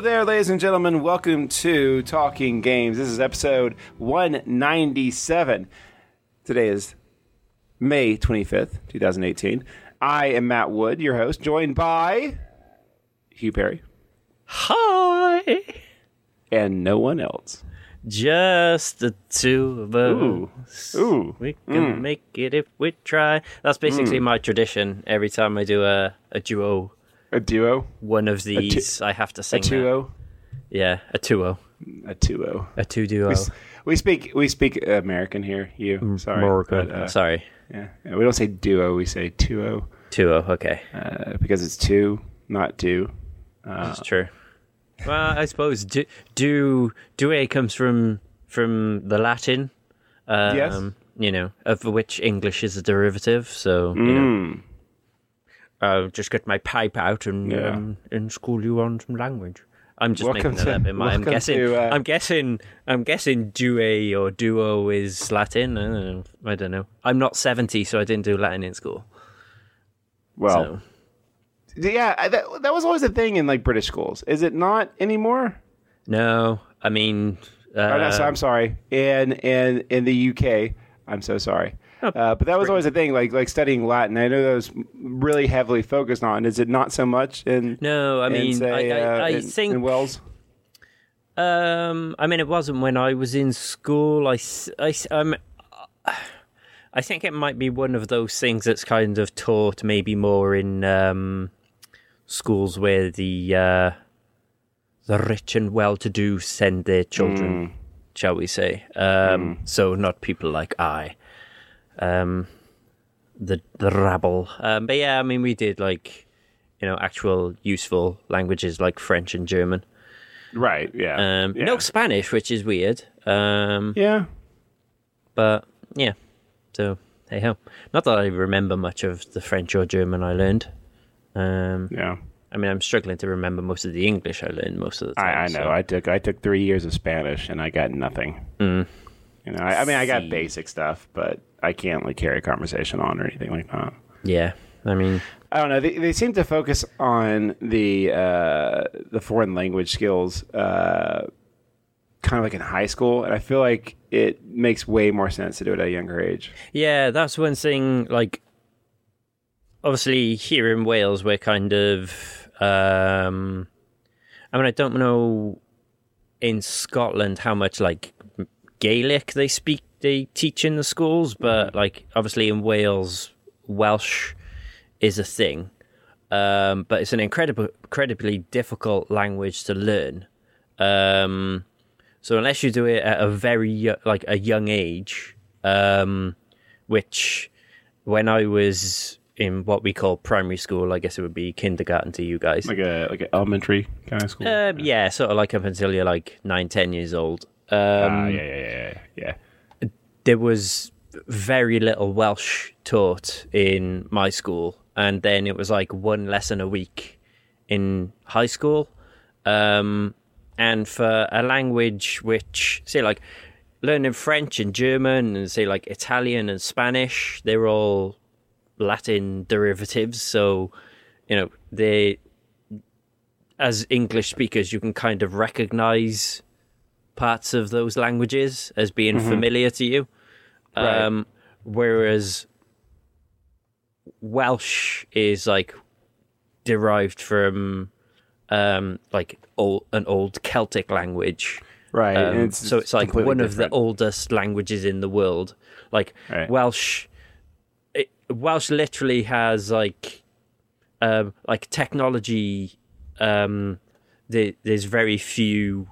Hello there, ladies and gentlemen. Welcome to Talking Games. This is episode 197. Today is May 25th, 2018. I am Matt Wood, your host, joined by Hugh Perry Hi. and no one else. Just the two of us. Ooh. We can make it if we try. That's basically Mm. my tradition. Every time I do a, a duo, A duo? one of these, I have to say. A duo? Yeah, a duo. A duo. A two duo. We speak we speak American here, you. Sorry. American. but, uh, Sorry. yeah. We don't say duo, we say tuo Duo, okay. uh, because it's two, not two. Uh, That's true. Well, I suppose do, do due comes from from the Latin. Um, Yes. You know, of which English is a derivative. So you know, mm. I'll just get my pipe out and Yeah. um, and school you on some language. I'm just Welcome making that up in my. I'm guessing. to, uh, I'm guessing. I'm guessing duo or duo is Latin. I don't know. I don't know. I'm not seventy, so I didn't do Latin in school. Well, So yeah, that, that was always a thing in like British schools. Is it not anymore? no, I mean, uh, Oh, no, so I'm sorry. In in in the UK, I'm so sorry. Uh, but that was always a thing, like like studying Latin. I know that was really heavily focused on. Is it not so much in? no. I mean, say, I, I, uh, I in- think. in Wales. Um, I mean, it wasn't when I was in school. I, I, um, I think it might be one of those things that's kind of taught maybe more in um, schools where the uh, the rich and well-to-do send their children, shall we say? Um, So not people like I, um, the the rabble. Um, but yeah, I mean, we did like you know actual useful languages like French and German. Right. Yeah. Um, yeah. No Spanish, which is weird. Um, Yeah. But yeah, so hey ho. Not that I remember much of the French or German I learned. Um, Yeah. I mean, I'm struggling to remember most of the English I learned most of the time. I, I know. so- I took I took three years of Spanish and I got nothing. Mm. You know, I, I mean, I got basic stuff, but I can't like carry a conversation on or anything like that. yeah, I mean, I don't know. They, they seem to focus on the uh, the foreign language skills, uh, kind of like in high school, and I feel like it makes way more sense to do it at a younger age. yeah, that's one thing. Like, obviously, here in Wales, we're kind of. Um, I mean, I don't know in Scotland how much like Gaelic they speak, they teach in the schools, but like obviously in Wales, Welsh is a thing. Um, but it's an incredible, incredibly difficult language to learn. Um, so unless you do it at a very like a young age, um, which when I was in what we call primary school, I guess it would be kindergarten to you guys. Like a like an elementary kind of school. Um, yeah, sort of like up until you're like nine, ten years old. Um, Ah, yeah, yeah, yeah, yeah, there was very little Welsh taught in my school, and then it was like one lesson a week in high school. Um, and for a language which, say, like learning French and German, and say like Italian and Spanish, they're all Latin derivatives. So, you know, they, as English speakers, you can kind of recognize parts of those languages as being familiar to you. Right. Um, whereas Welsh is like derived from um, like old, an old Celtic language. Right. Um, and so it's like one of the oldest languages in the world. Like Right. Welsh, it, Welsh literally has like, um, like technology. Um, there, there's very few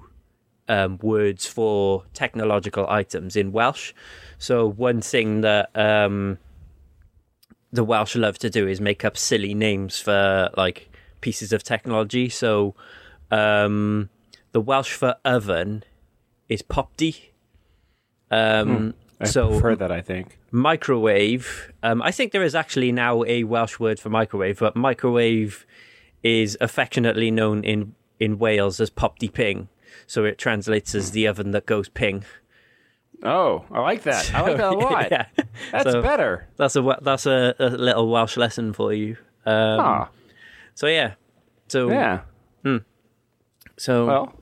um, words for technological items in Welsh. So one thing that um, the Welsh love to do is make up silly names for like pieces of technology. So um, the Welsh for oven is popdi. Um, I so prefer that. I think. microwave. Um, I think there is actually now a Welsh word for microwave, but microwave is affectionately known in in Wales as popdi ping. So it translates as the oven that goes ping. Oh, I like that. I like that a lot. yeah, That's So- better. that's a that's a, a little Welsh lesson for you. Um, Ah, So yeah, so yeah. but So Well,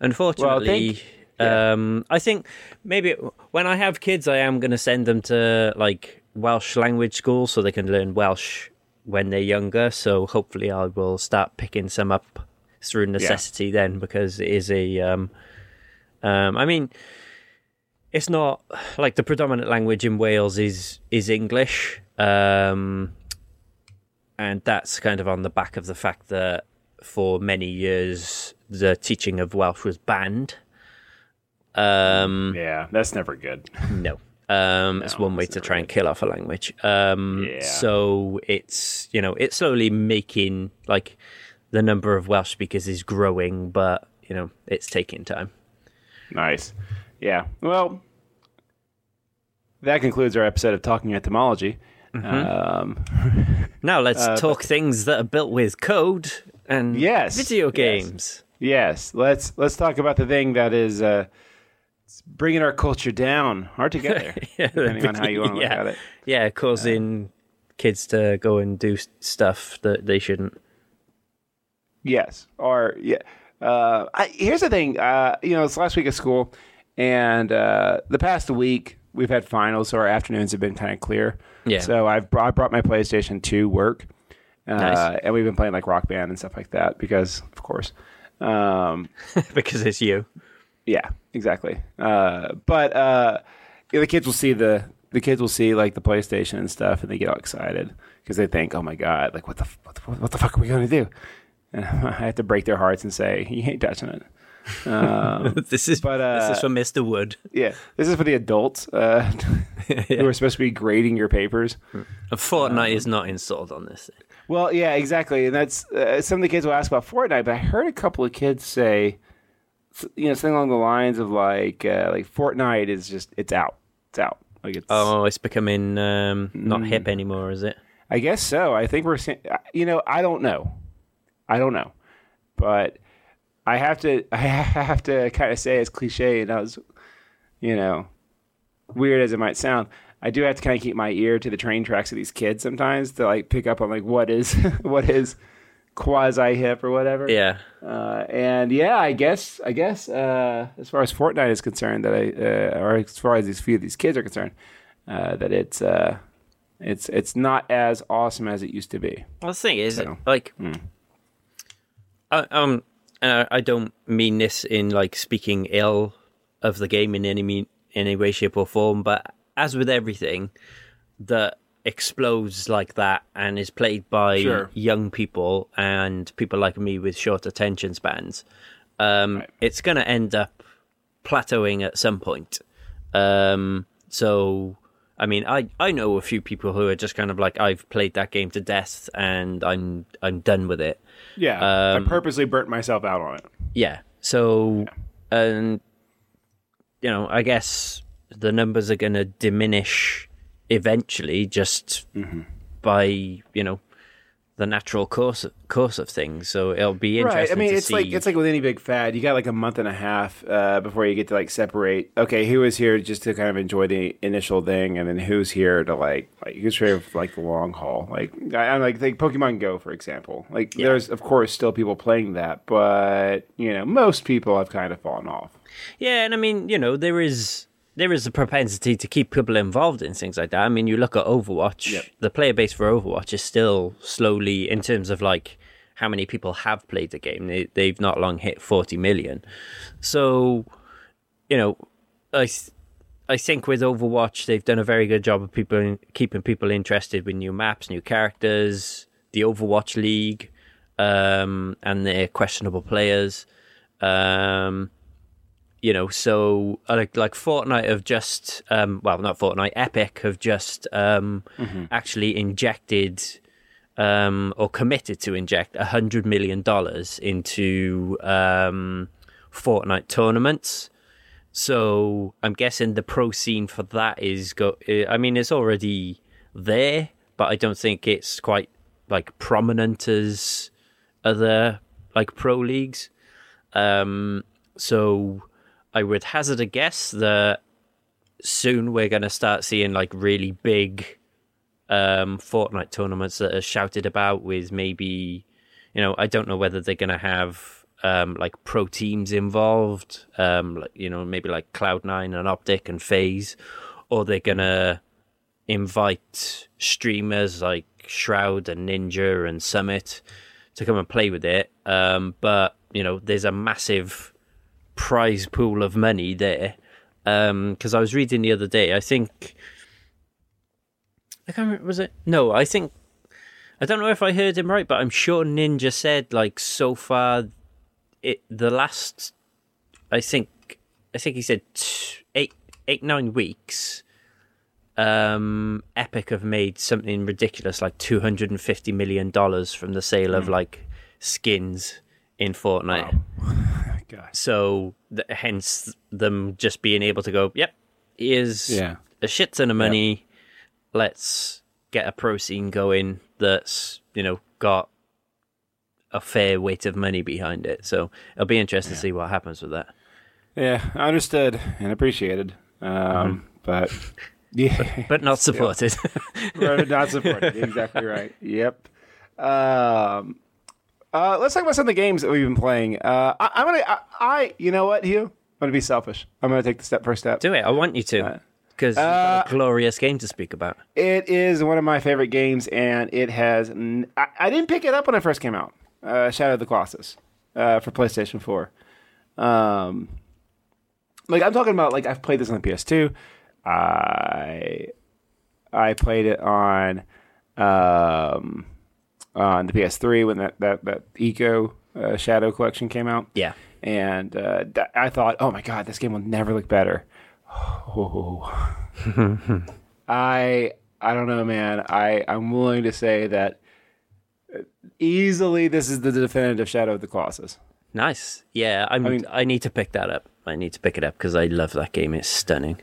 Unfortunately, think- yeah. um, I think maybe when I have kids, I am going to send them to like Welsh language school so they can learn Welsh when they're younger. So hopefully, I will start picking some up through necessity then, because it is a. Um, um, I mean, it's not like the predominant language in Wales is is English, um, and that's kind of on the back of the fact that for many years the teaching of Welsh was banned. Um, yeah, that's never good. no. Um, it's one way to try and kill off a language. Um, Yeah. So it's you know it's slowly making like the number of Welsh speakers is growing, but you know it's taking time. Nice. Yeah. Well, that concludes our episode of Talking Etymology. Um, Now let's Uh, talk things that are built with code and Yes, video games. yes, let's let's talk about the thing that is uh, bringing our culture down or together, Yeah, depending on how you want to yeah. look at it. Yeah, causing kids to go and do stuff that they shouldn't. Yes. Or yeah. Uh, I, here's the thing. Uh, you know, it's last week of school, and uh, the past week we've had finals, so our afternoons have been kind of clear. Yeah. So I've brought, I brought my PlayStation to work, uh, Nice. and we've been playing like Rock Band and stuff like that because, of course. Um, because it's you. yeah, exactly. Uh, but uh, the kids will see the the kids will see like the PlayStation and stuff, and they get all excited because they think, "Oh my god, like what the what the, what the fuck are we going to do?" And I have to break their hearts and say, "You ain't touching it." Um, This is But, uh, this is for Mr. Wood. yeah, this is for the adults uh, who are supposed to be grading your papers. Fortnite is not installed on this. Thing. Well, yeah, exactly, and that's uh, some of the kids will ask about Fortnite, but I heard a couple of kids say, you know, something along the lines of like, uh, like Fortnite is just it's out, it's out, like it's. Oh, it's becoming um, not hip anymore, is it? I guess so. I think we're, you know, I don't know, I don't know, but I have to, I have to kind of say as cliche and as, you know, weird as it might sound. I do have to kind of keep my ear to the train tracks of these kids sometimes to like pick up on like what is what is quasi hip or whatever. Yeah. Uh, and yeah, I guess I guess uh, as far as Fortnite is concerned, that I uh, or as far as these few of these kids are concerned, uh, that it's uh, it's it's not as awesome as it used to be. Well, the thing is, So, like, I, um, and I, don't mean this in like speaking ill of the game in any mean, any way, shape, or form, but as with everything that explodes like that and is played by Sure. young people and people like me with short attention spans, um, it's going to end up plateauing at some point. Um, so, I mean, I, I know a few people who are just kind of like, I've played that game to death and I'm I'm done with it. Yeah, Um, I purposely burnt myself out on it. Yeah. So, and you know, I guess the numbers are going to diminish eventually, just by you know the natural course course of things. So it'll be interesting. Right. I mean, it's see. like it's like with any big fad. You got like a month and a half uh, before you get to like separate. Okay, who is here just to kind of enjoy the initial thing, and then who's here to like like who's here for like the long haul. Like I, I'm like like Pokemon Go for example. Like there's of course still people playing that, but you know most people have kind of fallen off. Yeah, and I mean, you know, there is there is a propensity to keep people involved in things like that. I mean, you look at Overwatch, Yep. the player base for Overwatch is still slowly, in terms of like how many people have played the game, they, they've not long hit 40 million. So, you know, I, I think with Overwatch, they've done a very good job of people keeping people interested with new maps, new characters, the Overwatch League, um, and their questionable players. Um, you know, so uh, like like Fortnite have just um well not Fortnite, Epic have just um actually injected um or committed to inject a hundred million dollars into um Fortnite tournaments. So I'm guessing the pro scene for that is go. I mean, it's already there, but I don't think it's quite like prominent as other like pro leagues. Um, so I would hazard a guess that soon we're going to start seeing like really big um, Fortnite tournaments that are shouted about with maybe, you know, I don't know whether they're going to have um, like pro teams involved, um, like, you know, maybe like Cloud9 and Optic and FaZe, or they're gonna invite streamers like Shroud and Ninja and Summit to come and play with it. Um, but you know, there's a massive prize pool of money there. Because I was reading the other day, I think I can't remember. Was it? No, I think I don't know if I heard him right, but I'm sure Ninja said like so far, it the last. I think I think he said t- eight eight nine weeks. Um, Epic have made something ridiculous like two hundred and fifty million dollars from the sale of like skins in Fortnite. God. So th- hence them just being able to go, yep, is Yeah. a shit ton of money. Let's get a pro scene going that's you know got a fair weight of money behind it. So it'll be interesting to see what happens with that. Yeah, understood and appreciated. Um, But yeah, But not supported. Not supported. Exactly right. Yep. Um, uh, let's talk about some of the games that we've been playing. Uh, I, I'm gonna, I, I, you know what, Hugh? I'm gonna be selfish. I'm gonna take the step first step. Do it. I want you to. Because you've a glorious game to speak about. It is one of my favorite games, and it has. n- I, I didn't pick it up when it first came out. Uh, Shadow of the Colossus uh, for PlayStation 4. Um, like I'm talking about, like I've played this on the PS2. I I played it on um, on the PS3 when that that that Ico uh, Shadow Collection came out Yeah. and uh, th- I thought, oh my god, this game will never look better. Oh. I I don't know, man. I I'm willing to say that uh, easily this is the definitive Shadow of the Colossus. Nice. Yeah, I'm, I, mean- need to pick that up. I need to pick it up because I love that game. It's stunning.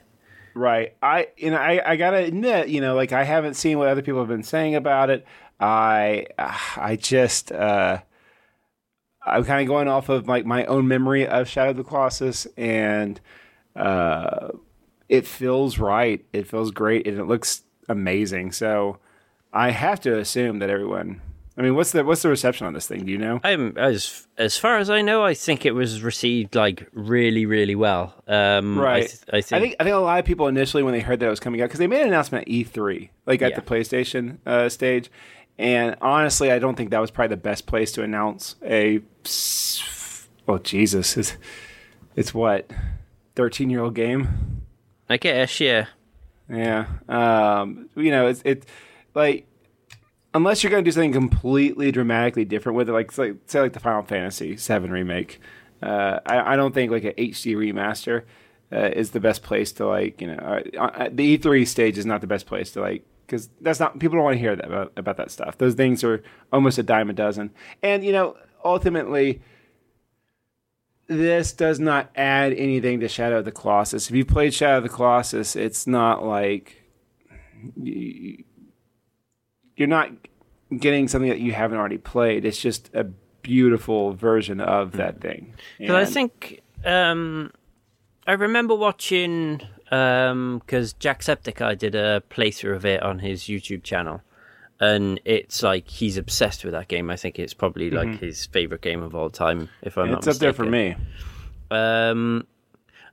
Right. I you know I, I gotta admit you know like I haven't seen what other people have been saying about it. I I just uh, I'm kind of going off of like my own memory of Shadow of the Colossus, and uh, it feels right. It feels great, and it looks amazing. So I have to assume that everyone. I mean, what's the what's the reception on this thing? Do you know? I'm as as far as I know, I think it was received like really, really well. Um, I, Right. th- I think. I think I think a lot of people initially when they heard that it was coming out because they made an announcement at E3, like at Yeah. the PlayStation uh, stage, and honestly, I don't think that was probably the best place to announce a. Oh Jesus! It's, it's what thirteen year old game. I guess, yeah. Yeah. Um, you know, it's it like unless you're going to do something completely dramatically different with it, like say, say like the Final Fantasy VII remake. Uh, I, I don't think like an HD remaster uh, is the best place to like you know uh, uh, the E3 stage is not the best place to like because that's not people don't want to hear that about, about that stuff. Those things are almost a dime a dozen, and you know ultimately this does not add anything to Shadow of the Colossus. If you played Shadow of the Colossus, it's not like you're not getting something that you haven't already played. It's just a beautiful version of that thing. Because I think um, I remember watching because Jacksepticeye did a playthrough of it on his YouTube channel, and it's like he's obsessed with that game. I think it's probably like his favorite game of all time. If I'm not Mm-hmm. it's up there for me. Um,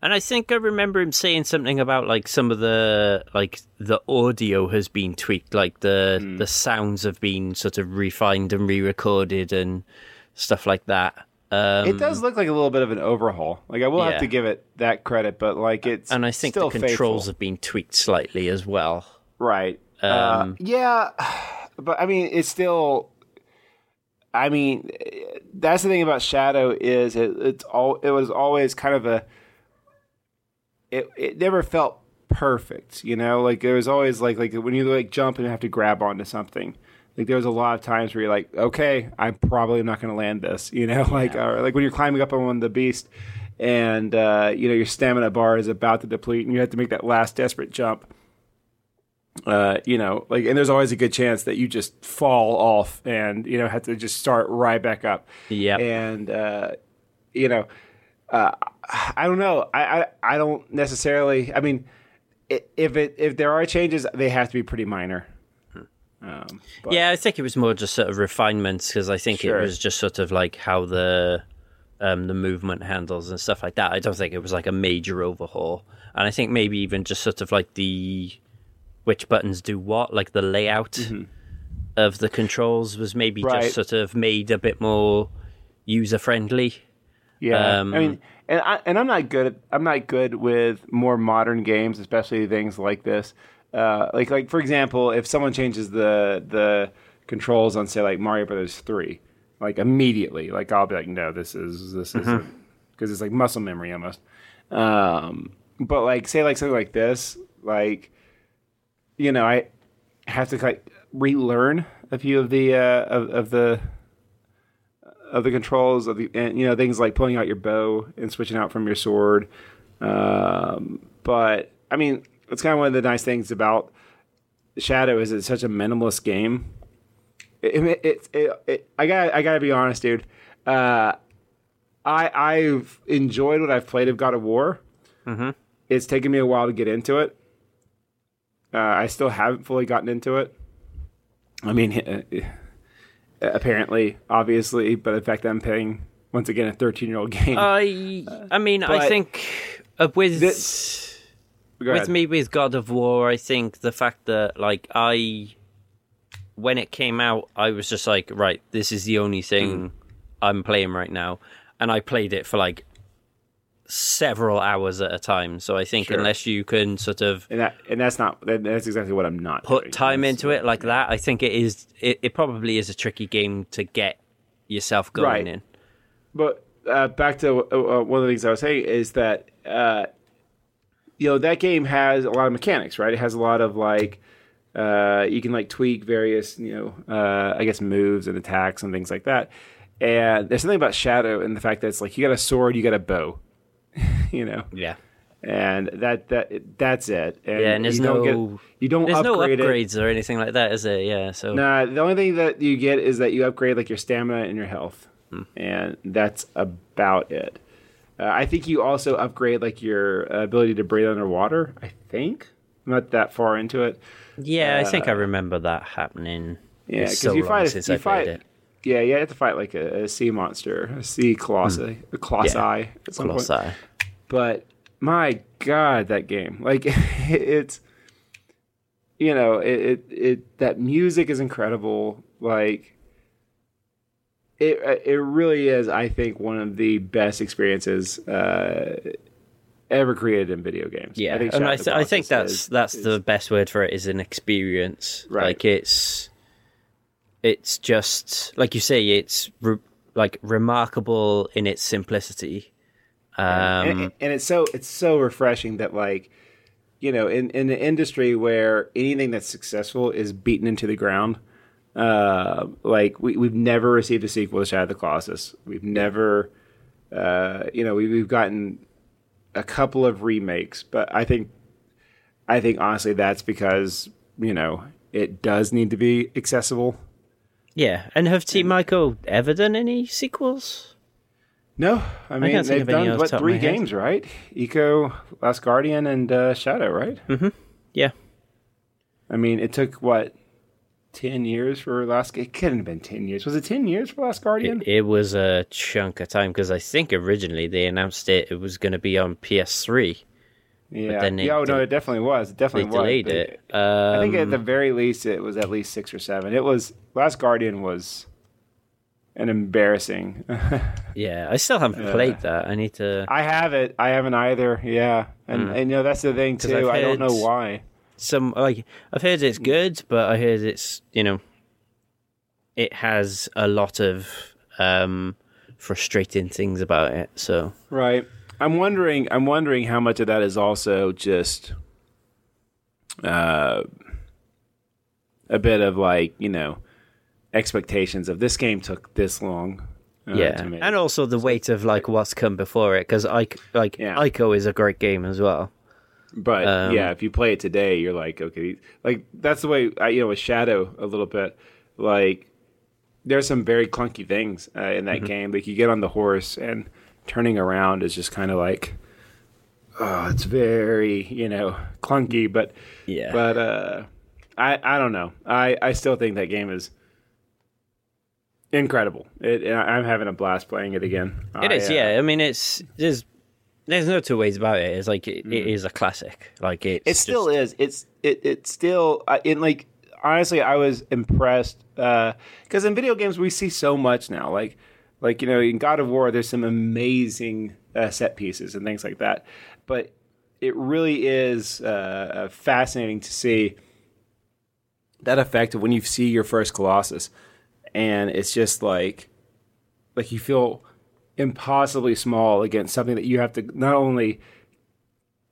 and I think I remember him saying something about like some of the like the audio has been tweaked, like the Hmm. the sounds have been sort of refined and re-recorded and stuff like that. Um, It does look like a little bit of an overhaul. Like I will Yeah. have to give it that credit, but like it's and I think still the controls faithful. have been tweaked slightly as well. Right. uh, Um, yeah, but I mean, it's still. I mean, that's the thing about Shadow is it, it's all it was always kind of a. It it never felt perfect, you know. Like there was always like like when you like jump and have to grab onto something. Like there was a lot of times where you're like, okay, I'm probably not going to land this, you know. Like or like when you're climbing up on the beast, and uh, you know your stamina bar is about to deplete, and you have to make that last desperate jump uh, you know, like, and there's always a good chance that you just fall off and you know have to just start right back up. Yep. And uh, you know, uh, I don't know. I, I I don't necessarily. I mean, if it if there are changes, they have to be pretty minor. Um, Yeah, I think it was more just sort of refinements because I think Sure. it was just sort of like how the um, the movement handles and stuff like that. I don't think it was like a major overhaul, and I think maybe even just sort of like the which buttons do what, like the layout of the controls was maybe Mm-hmm. Right. just sort of made a bit more user friendly. Yeah, Um, I mean, and I and I'm not good. At, I'm not good with more modern games, especially things like this. Uh, like like for example, if someone changes the the controls on say like Mario Brothers three, like immediately, like I'll be like, no, this is this is because it's like muscle memory almost. Um, but like say like something like this, like you know, I have to like relearn a few of the uh, of, of the of the controls of the and you know things like pulling out your bow and switching out from your sword. Um, but I mean, it's kind of one of the nice things about Shadow is it's such a minimalist game. It, it, it, it, I got I gotta be honest, dude. Uh, I I've enjoyed what I've played of God of War. Mm-hmm. It's taken me a while to get into it. Uh, I still haven't fully gotten into it. I mean, uh, apparently, obviously, but the fact that I'm playing once again a 13 year old game. I I mean, I think uh, with Go with ahead. me with God of War, I think the fact that like I when it came out, I was just like, right, this is the only thing I'm playing right now, and I played it for like several hours at a time. So I think Sure. unless you can sort of and that and that's not that's exactly what I'm not put doing. time That's- into it like that, I think it is it, it probably is a tricky game to get yourself going Right. in. But uh, back to uh, uh, one of the things I was saying is that uh, you know that game has a lot of mechanics, right? It has a lot of like uh, you can like tweak various you know uh, I guess moves and attacks and things like that. And there's something about Shadow and the fact that it's like you got a sword, you got a bow, you know, Yeah. and that that that's it. And Yeah, and there's you don't no- get, you don't There's no upgrade it. upgrades or anything like that, is it? Yeah. So Nah, the only thing that you get is that you upgrade like your stamina and your health, Hmm. and that's about it. Uh, I think you also upgrade like your uh, ability to breathe underwater. I think I'm not that far into it. Yeah, I think I remember that happening. Yeah, because so you fight since you I fight. it. Yeah, you have to fight like a, a sea monster, a sea colossi, a colossi Yeah. some point. Colossi. But my god, that game! Like it's, you know, it, it it that music is incredible. Like it it really is. I think one of the best experiences uh, ever created in video games. Yeah, I think, and I, th- I think that's is- that's is- the best word for it is an experience. Right. Like it's it's just like you say, it's re- like remarkable in its simplicity. Um, and, and it's so it's so refreshing that like you know in in an industry where anything that's successful is beaten into the ground uh like we, we've never received a sequel to shadow of the colossus. We've never uh you know we, we've gotten a couple of remakes but i think i think honestly that's because you know it does need to be accessible. Yeah, and have Team Ico ever done any sequels? no. I mean can't they've done what the top of three my head. games right? Ico last guardian and uh shadow right? Mhm. Yeah, I mean, it took what ten years for Last. It couldn't have been ten years. Was it ten years for Last Guardian? it, it was a chunk of time because I think originally they announced it it was going to be on PS3. yeah. they yeah, oh, no, it definitely was. It definitely was. delayed but it. I think at Um, the very least it was at least six or seven. It was Last Guardian was an embarrassing. yeah, I still haven't played that. I need to. I have it. I haven't either. Yeah, and and you know that's the thing too. I don't know why. Some like I've heard it's good, but I heard it's you know it has a lot of um frustrating things about it. So Right. I'm wondering. I'm wondering how much of that is also just uh, a bit of like you know expectations of this game took this long. Uh, yeah, to make. and also the weight of like what's come before it because I like Yeah. Ico is a great game as well. But um, yeah, if you play it today, you're like, okay, like that's the way I, you know with Shadow a little bit. Like there's some very clunky things uh, in Mm-hmm. that game. Like you get on the horse and turning around is just kind of like, oh, it's very you know clunky, but Yeah, But uh, I I don't know. I I still think that game is incredible. It, I'm having a blast playing it again. It I, is, uh, yeah. I mean, it's there's there's no two ways about it. It's like it, it is a classic. Like it's It still just- is. It's it. It still. I- In like honestly, I was impressed because in video games we see so much now. Like like you know in God of War, there's some amazing uh, set pieces and things like that. But it really is uh, fascinating to see that effect of when you see your first Colossus, and it's just like like you feel impossibly small against something that you have to not only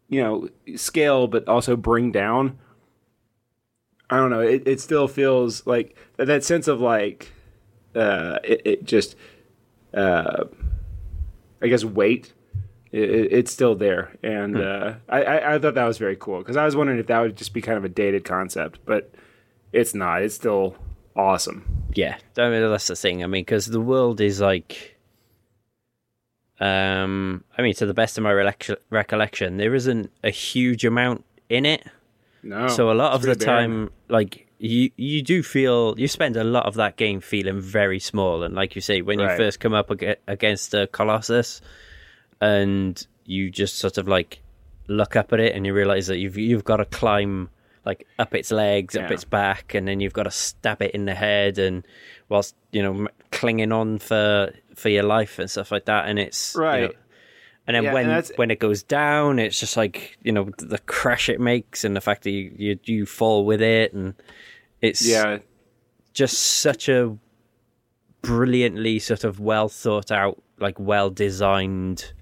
you know scale but also bring down. I don't know. It, it still feels like that, sense of like uh it, it just uh i guess weight it, it- it's still there. And uh I, I i thought that was very cool because i was wondering if that would just be kind of a dated concept but it's not. It's still awesome. Yeah. I mean, that's the thing. I mean, because the world is like, um, I mean, to the best of my recollection, recollection, there isn't a huge amount in it. no so a lot of the barren. time like you you do feel you spend a lot of that game feeling very small and like you say when you first come up ag- against a colossus and you just sort of like look up at it and you realize that you've you've got to climb like up its legs up its back and then you've got to stab it in the head and whilst you know clinging on for for your life and stuff like that and it's you know, Right. and then Yeah, when and when it goes down, it's just like you know the crash it makes, and the fact that you you, you fall with it, and it's yeah just such a brilliantly sort of well thought out, like well designed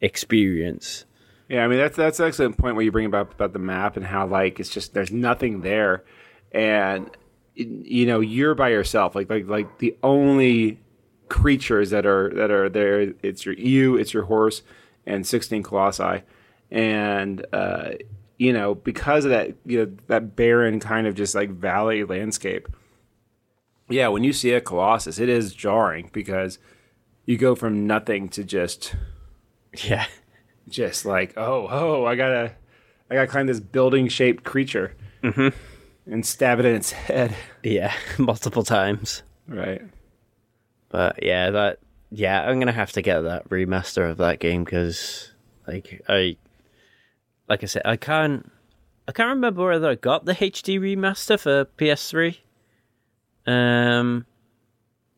experience. Yeah, I mean that's that's an excellent point where you bring about about the map and how like it's just there's nothing there, and you know you're by yourself. Like like like the only creatures that are that are there. It's your you, it's your horse, and sixteen colossi, and uh, you know because of that you know that barren kind of just like valley landscape. Yeah, when you see a colossus, it is jarring because you go from nothing to just Yeah, just like oh oh i gotta i gotta climb this building shaped creature and stab it in its head. Yeah, multiple times. right But yeah, that yeah, I'm gonna have to get that remaster of that game because like I like I said, I can't I can't remember whether I got the HD remaster for PS3. Um,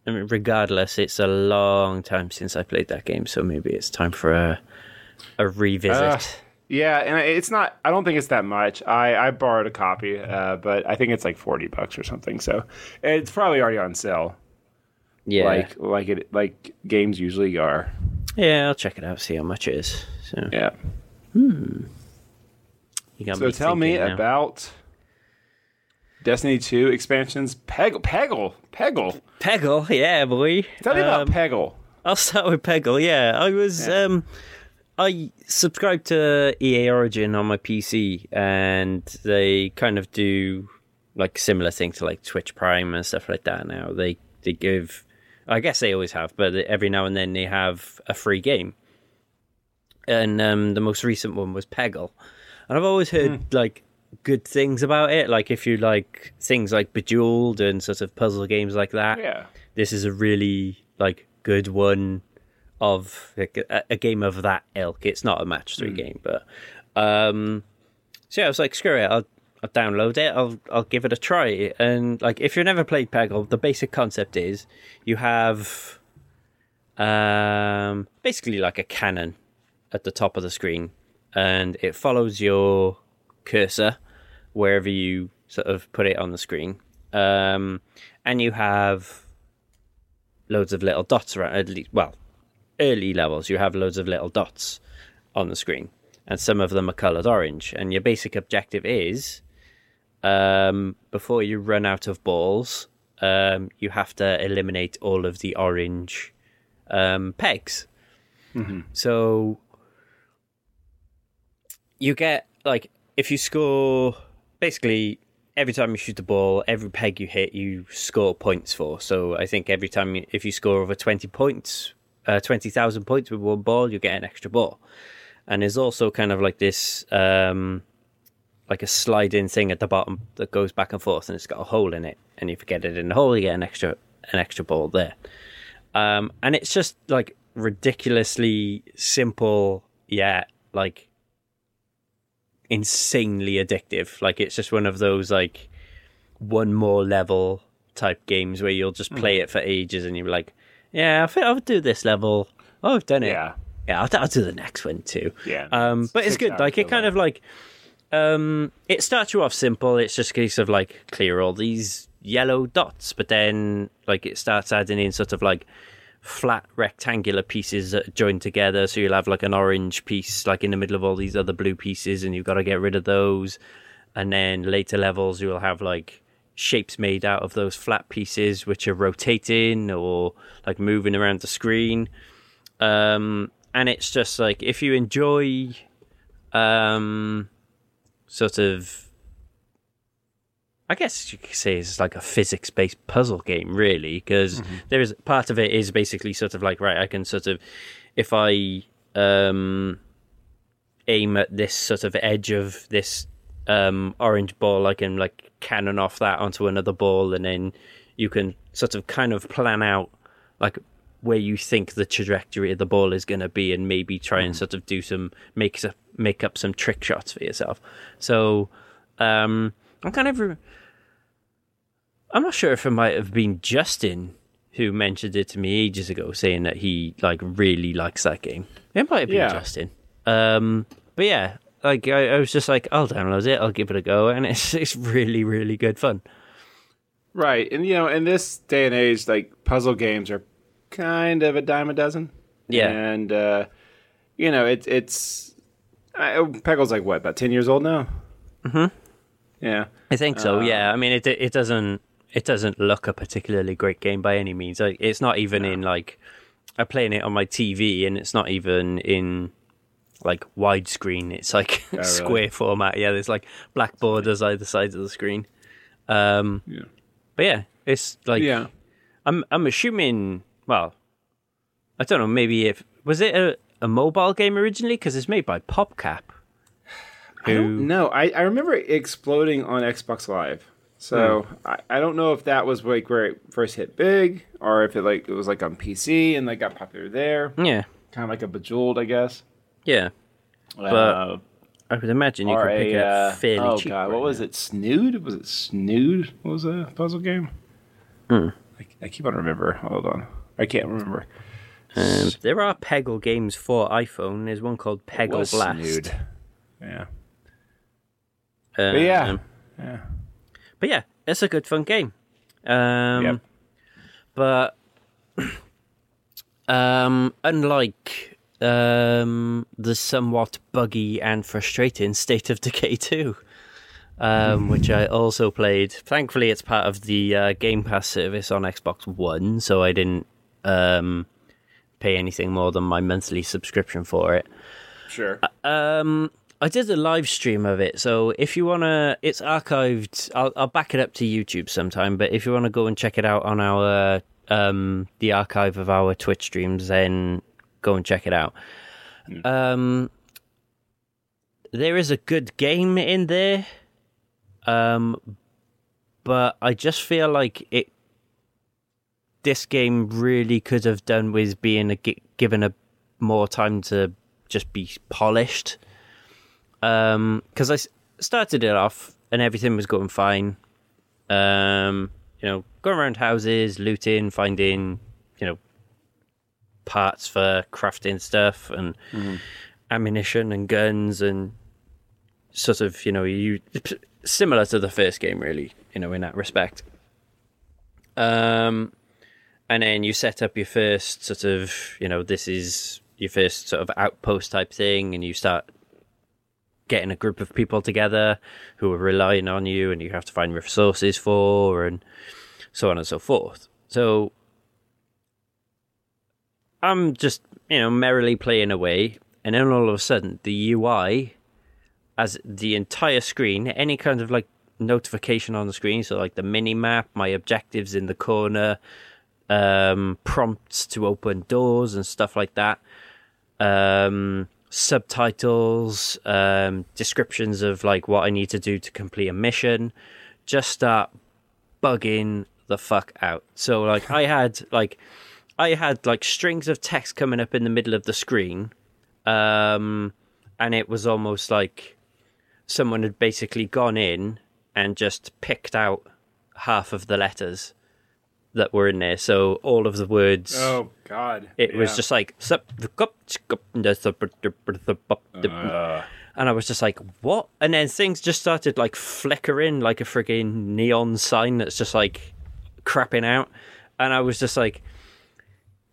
I mean, regardless, it's a long time since I played that game, so maybe it's time for a a revisit. Ugh. yeah and it's not i don't think it's that much i i borrowed a copy uh, but i think it's like 40 bucks or something so it's probably already on sale yeah, like like it like games usually are yeah, I'll check it out, see how much it is. So yeah you got so tell me now. about destiny 2 expansions peggle peggle peggle Peggle. Yeah, boy. tell me Um, about peggle I'll start with Peggle. Yeah, I was um, I subscribed to EA Origin on my PC, and they kind of do like similar thing to like Twitch Prime and stuff like that. Now they they give, I guess they always have, but every now and then they have a free game. And um, the most recent one was Peggle, and I've always heard like good things about it. Like if you like things like Bejeweled and sort of puzzle games like that yeah this is a really like good one of like, a, a game of that ilk. It's not a match three game, but um, so yeah, I was like, screw it, I'll I'll download it. I'll I'll give it a try. And like, if you've never played Peggle, the basic concept is you have um basically like a cannon at the top of the screen, and it follows your cursor wherever you sort of put it on the screen. Um, and you have loads of little dots around. At least, well, early levels, you have loads of little dots on the screen, and some of them are coloured orange. And your basic objective is, um, before you run out of balls, um, you have to eliminate all of the orange um, pegs. So you get like if you score basically every time you shoot the ball, every peg you hit, you score points for. So I think every time you, if you score over twenty points, uh, twenty thousand points with one ball, you get an extra ball. And there's also kind of like this, um, like a sliding thing at the bottom that goes back and forth, and it's got a hole in it. And if you get it in the hole, you get an extra an extra ball there. Um, and it's just like ridiculously simple, yet like insanely addictive. Like it's just one of those like one more level type games where you'll just play it for ages and you're like, yeah, I think I'll do this level. Oh, I've done it. Yeah. Yeah, I'll, I'll do the next one too. Yeah. Um, but it's Six good. Like it kind of like um, it starts you off simple. It's just a case of like clear all these yellow dots, but then like it starts adding in sort of like flat rectangular pieces that joined together. So you'll have like an orange piece like in the middle of all these other blue pieces, and you've got to get rid of those. And then later levels, you will have like shapes made out of those flat pieces, which are rotating or like moving around the screen. Um, and it's just like if you enjoy um sort of I guess you could say it's like a physics based puzzle game really because is part of it is basically sort of like right I can sort of if I um aim at this sort of edge of this um orange ball I can like cannon off that onto another ball and then you can sort of kind of plan out like where you think the trajectory of the ball is going to be and maybe try and sort of do some make some, make up some trick shots for yourself so um i'm kind of i'm not sure if it might have been justin who mentioned it to me ages ago saying that he like really likes that game it might have been Yeah. justin um but yeah like I, I was just like i'll download it i'll give it a go and it's it's really really good fun Right. And, you know, in this day and age, like puzzle games are kind of a dime a dozen. Yeah. And, uh, you know, it, it's. I, Peggle's like, what, about 10 years old now? Mm hmm. Yeah. I think so. yeah, I mean it. It doesn't. It doesn't look a particularly great game by any means. Like, it's not even in like. I'm playing it on my TV, and it's not even in like widescreen. It's like really? square format. Yeah, there's like black borders either side of the screen. Um, Yeah. but yeah, it's like Yeah. I'm. I'm assuming. Well, I don't know. Maybe if was it a, a mobile game originally because it's made by PopCap. I don't know. I, I remember it exploding on Xbox Live. So I, I don't know if that was like where it first hit big, or if it like it was like on PC and like got popular there, Yeah, kind of like a Bejeweled, I guess. yeah. But I would imagine you could pick a it uh, up fairly oh cheap. god, right what was it? Snood? Was it Snood? What was a puzzle game? Hmm. I, I keep on remember. Hold on, I can't remember. Um, there are Peggle games for iPhone. There's one called Peggle Blast. Snood. Yeah, Um, but yeah, yeah. but yeah, it's a good fun game. Um, Yep. But um, unlike um, the somewhat buggy and frustrating State of Decay 2, um, which I also played. Thankfully, it's part of the uh, Game Pass service on Xbox One, so I didn't um, pay anything more than my monthly subscription for it. Sure. Um, I did a live stream of it, so if you wanna, it's archived. I'll I'll back it up to YouTube sometime. But if you wanna go and check it out on our um the archive of our Twitch streams, then go and check it out. Um, there is a good game in there. Um, but I just feel like it. This game really could have done with being a, given a more time to just be polished. Um, because I s- started it off and everything was going fine. Um, you know, going around houses, looting, finding, you know, parts for crafting stuff and ammunition and guns and sort of, you know, you similar to the first game, really, you know, in that respect. Um, and then you set up your first sort of, you know, this is your first sort of outpost type thing, and you start getting a group of people together who are relying on you, and you have to find resources for, and so on and so forth. So I'm just, you know, merrily playing away, and then all of a sudden the UI, as the entire screen, any kind of like notification on the screen, so like the mini map, my objectives in the corner, um, prompts to open doors and stuff like that, um, subtitles, um, descriptions of like what I need to do to complete a mission, just start bugging the fuck out. So like I had like I had like strings of text coming up in the middle of the screen, um, and it was almost like someone had basically gone in and just picked out half of the letters that were in there. So all of the words. Oh God! It was just like Uh, and I was just like, "What?" And then things just started like flickering like a frigging neon sign that's just like crapping out, and I was just like,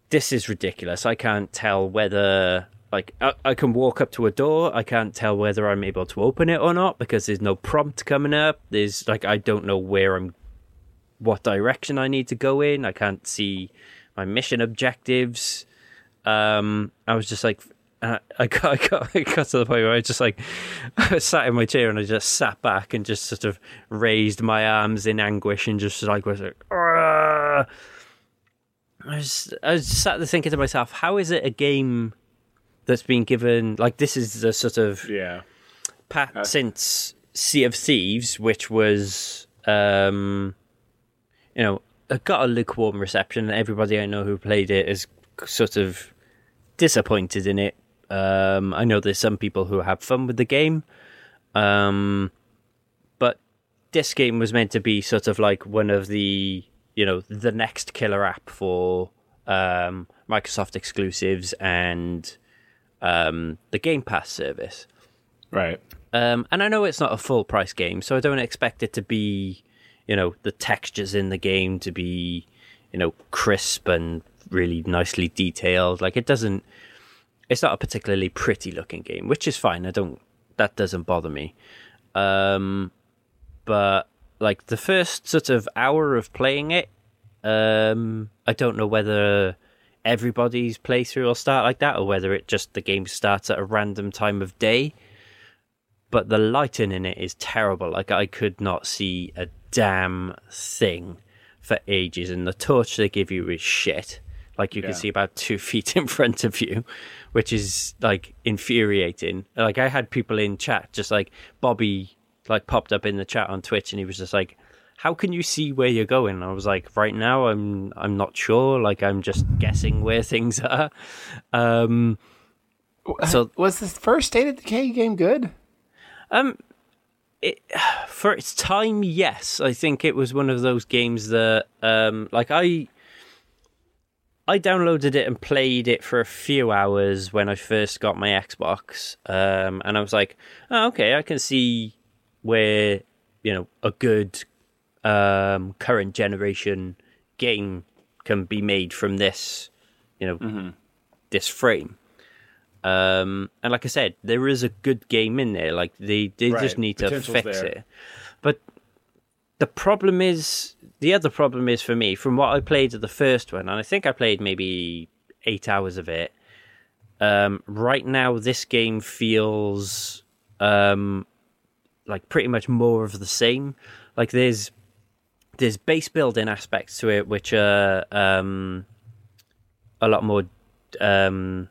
"This is ridiculous. I can't tell whether." Like I, I can walk up to a door, I can't tell whether I'm able to open it or not because there's no prompt coming up. There's like I don't know where I'm, what direction I need to go in. I can't see my mission objectives. Um, I was just like, uh, I got, I got, I got to the point where I just like, I sat in my chair and I just sat back and just sort of raised my arms in anguish and just like was like, "Argh." I was, I was sat there thinking to myself, how is it a game that's been given like this is the sort of yeah. pat since Sea of Thieves, which was, um, you know, it got a lukewarm reception, and everybody I know who played it is sort of disappointed in it. Um, I know there's some people who have fun with the game, um, but this game was meant to be sort of like one of the, you know, the next killer app for um, Microsoft exclusives and um, the Game Pass service. Right. Um, and I know it's not a full price game, so I don't expect it to be, you know, the textures in the game to be, you know, crisp and really nicely detailed. Like it doesn't, it's not a particularly pretty looking game, which is fine. I don't, that doesn't bother me. Um, but like the first sort of hour of playing it, um, I don't know whether everybody's playthrough will start like that or whether it just the game starts at a random time of day but the lighting in it is terrible. Like I could not see a damn thing for ages, and the torch they give you is shit. Like you Yeah. can see about two feet in front of you, which is like infuriating. Like I had people in chat, just like Bobby, like popped up in the chat on Twitch, and he was just like, "How can you see where you're going?" And I was like, "Right now, I'm I'm not sure. Like I'm just guessing where things are." Um, So- was the first State of Decay game good? Um, it, for its time, yes, I think it was one of those games that, um, like I, I downloaded it and played it for a few hours when I first got my Xbox, um, and I was like, oh, okay, I can see where you know a good um, current generation game can be made from this, you know, this frame. Um, and like I said, there is a good game in there. Like they, they Right. just need to fix there. it. But the problem is, the other problem is for me, from what I played of the first one, and I think I played maybe eight hours of it. Um, right now, this game feels um, like pretty much more of the same. Like there's there's base building aspects to it which are um, a lot more um,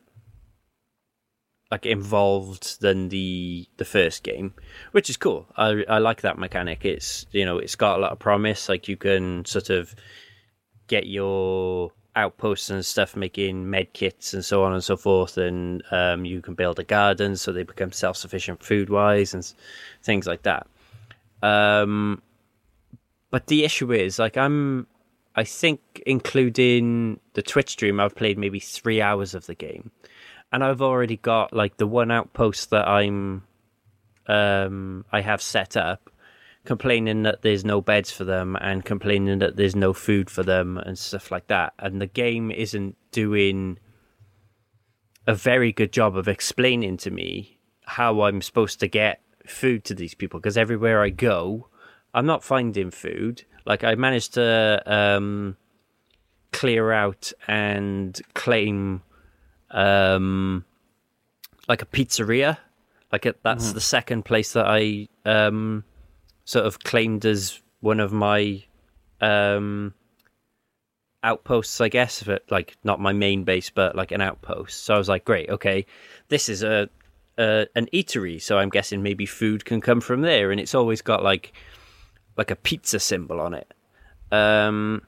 like involved than the the first game, which is cool. I I like that mechanic. It's you know it's got a lot of promise. Like you can sort of get your outposts and stuff, making med kits and so on and so forth, and um, you can build a garden so they become self sufficient food wise and things like that. Um, but the issue is like I'm. I think including the Twitch stream, I've played maybe three hours of the game and I've already got like the one outpost that I'm um I have set up complaining that there's no beds for them and complaining that there's no food for them and stuff like that. And the game isn't doing a very good job of explaining to me how I'm supposed to get food to these people because everywhere I go I'm not finding food. Like I managed to um clear out and claim um like a pizzeria. Like it, that's the second place that i um sort of claimed as one of my um outposts i guess but like not my main base but like an outpost. So i was like great okay this is a, a an eatery. So i'm guessing maybe food can come from there. And it's always got like like a pizza symbol on it. Um,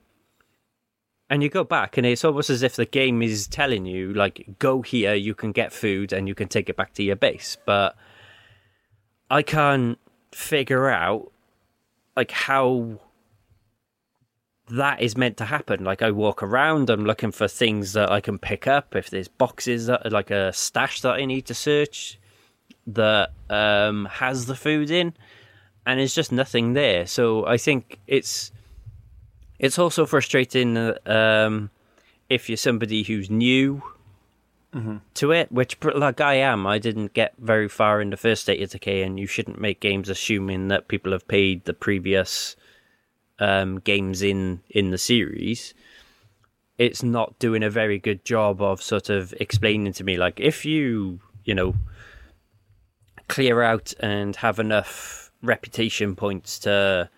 and you go back, and it's almost as if the game is telling you, like, go here, you can get food, and you can take it back to your base. But I can't figure out, like, how that is meant to happen. Like, I walk around, I'm looking for things that I can pick up. If there's boxes that, like, a stash that I need to search that um, has the food in, and it's just nothing there. So I think it's it's also frustrating um, if you're somebody who's new to it, which like I am. I didn't get very far in the first State of Decay, and you shouldn't make games assuming that people have paid the previous um, games in in the series. It's not doing a very good job of sort of explaining to me, like if you you know clear out and have enough reputation points to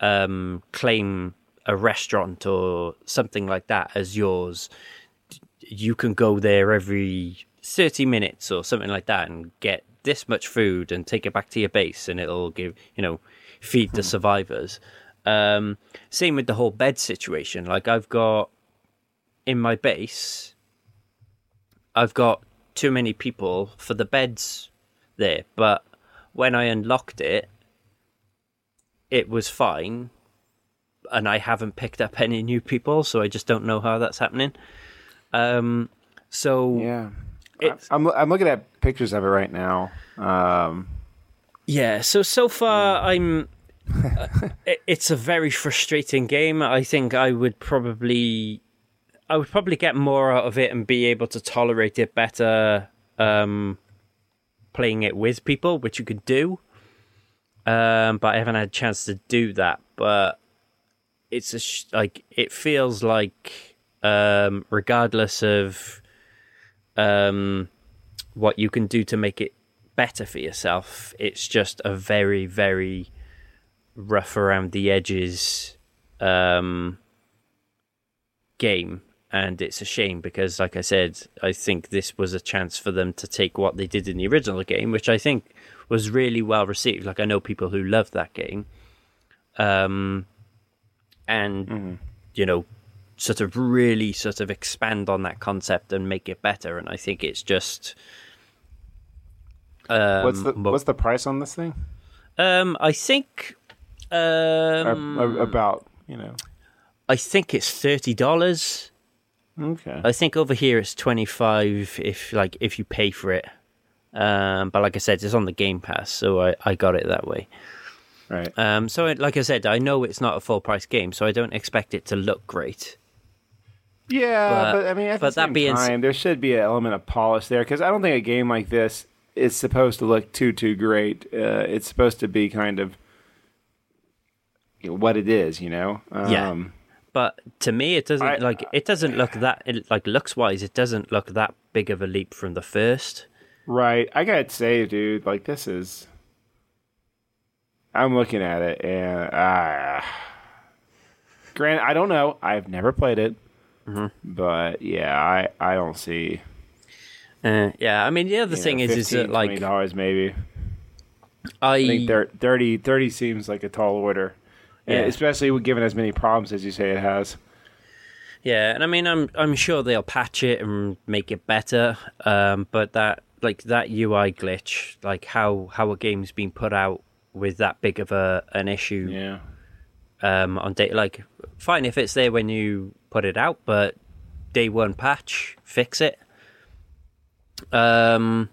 um, claim a restaurant or something like that as yours, you can go there every 30 minutes or something like that and get this much food and take it back to your base and it'll give, you know, feed the survivors. Um, same with the whole bed situation. Like, I've got in my base, I've got too many people for the beds there, but when I unlocked it, it was fine, and I haven't picked up any new people, so I just don't know how that's happening. Um, so Yeah. It's- I'm I'm looking at pictures of it right now. Um, Yeah, so so far I'm. uh, it- it's a very frustrating game. I think I would probably, I would probably get more out of it and be able to tolerate it better, um, playing it with people, which you could do. Um, but I haven't had a chance to do that. But it's a sh- like it feels like, um, regardless of, um, what you can do to make it better for yourself. It's just a very, very rough around the edges um, game. And it's a shame because, like I said, I think this was a chance for them to take what they did in the original game, which I think was really well received. Like, I know people who love that game. Um, and, you know, sort of really sort of expand on that concept and make it better. And I think it's just. Um, what's the what's the price on this thing? um, I think. Um, about you know. I think it's thirty dollars. Okay. I think over here it's twenty five if like if you pay for it. Um, but like I said, it's on the Game Pass, so I, I got it that way. Right. Um, so it, like I said, I know it's not a full price game, so I don't expect it to look great. Yeah, But- but, I mean, at but the that same being s- time, there should be an element of polish there because I don't think a game like this is supposed to look too too great. Uh, it's supposed to be kind of you know, what it is, you know. Yeah. Um, But to me, it doesn't I- like it doesn't look that it, like looks wise. It doesn't look that big of a leap from the first. Right. I gotta say, dude, like this is. I'm looking at it and ah. Granted, I don't know. I've never played it, Mm-hmm. but yeah, I I don't see. Uh, yeah, I mean the other thing know, is, is that like dollars maybe. I, I think thir- 30, 30 seems like a tall order. Yeah. especially given as many problems as you say it has. Yeah, and I mean, I'm I'm sure they'll patch it and make it better. Um, but that like that UI glitch, like how how a game's been put out with that big of a an issue Yeah. um, on day like fine if it's there when you put it out, but day one patch fix it. Um,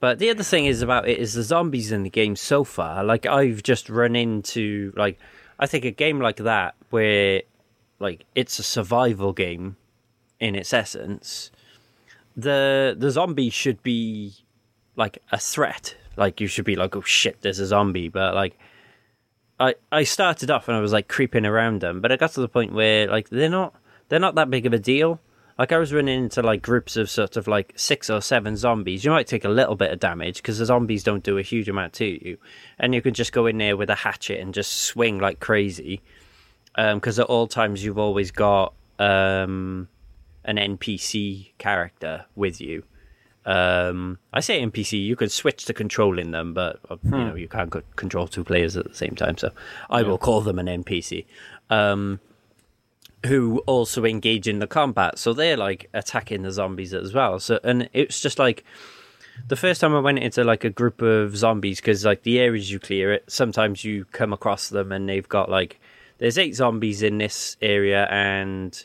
but the other thing is about it is the zombies in the game so far. Like I've just run into like I think a game like that where like it's a survival game in its essence. The the zombies should be like a threat. Like you should be like, oh shit, there's a zombie. But like I I started off and I was like creeping around them, but I got to the point where like they're not they're not that big of a deal. Like I was running into like groups of sort of like six or seven zombies. You might take a little bit of damage because the zombies don't do a huge amount to you, and you can just go in there with a hatchet and just swing like crazy. Because at all times you've always got um, an NPC character with you, Um, I say NPC, you can switch to controlling them, but uh, Hmm. you know you can't control two players at the same time. So I will call them an NPC. Um, who also engage in the combat, so they're like attacking the zombies as well. So and it's just like the first time I went into like a group of zombies because like the areas you clear it, sometimes you come across them and they've got like there's eight zombies in this area and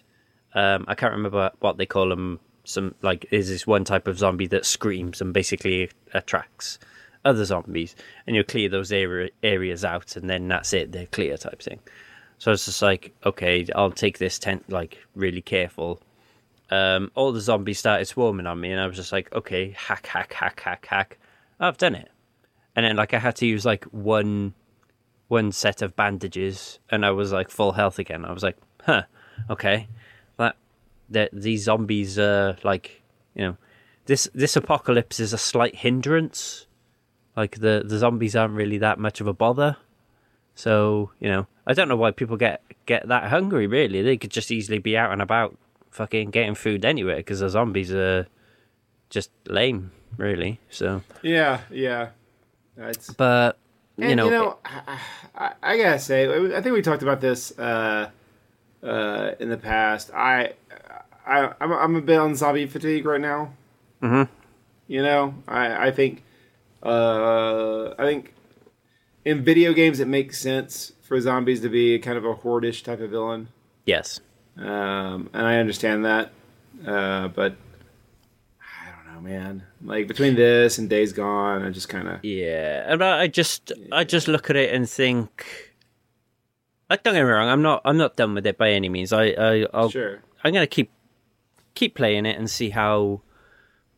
um, I can't remember what they call them. Some like is this one type of zombie that screams and basically attracts other zombies, and you clear those area, areas out, and then that's it. They're clear type thing. So it's just like, okay, I'll take this tent like really careful. Um, all the zombies started swarming on me, and I was just like, okay, hack, hack, hack, hack, hack. I've done it, and then like I had to use like one one set of bandages, and I was like full health again. I was like, huh, okay, that these zombies are like, you know, this this apocalypse is a slight hindrance. Like the the zombies aren't really that much of a bother. So you know, I don't know why people get get that hungry. Really, they could just easily be out and about, fucking getting food anywhere because the zombies are just lame, really. So, Yeah, yeah. That's but and, you know, I, I, I gotta say, I think we talked about this uh, uh, in the past. I, I, I'm, I'm a bit on zombie fatigue right now. Mhm. You know, I, I think, uh, I think, in video games it makes sense for zombies to be kind of a hordish type of villain, yes, um, and I understand that, uh, but. I don't know, man. Like between this and Days Gone, I just kind of yeah. And I I just I just look at it and think. Like, don't get me wrong. I'm not. I'm not done with it by any means. I. I I'll, sure. I'm gonna keep keep playing it and see how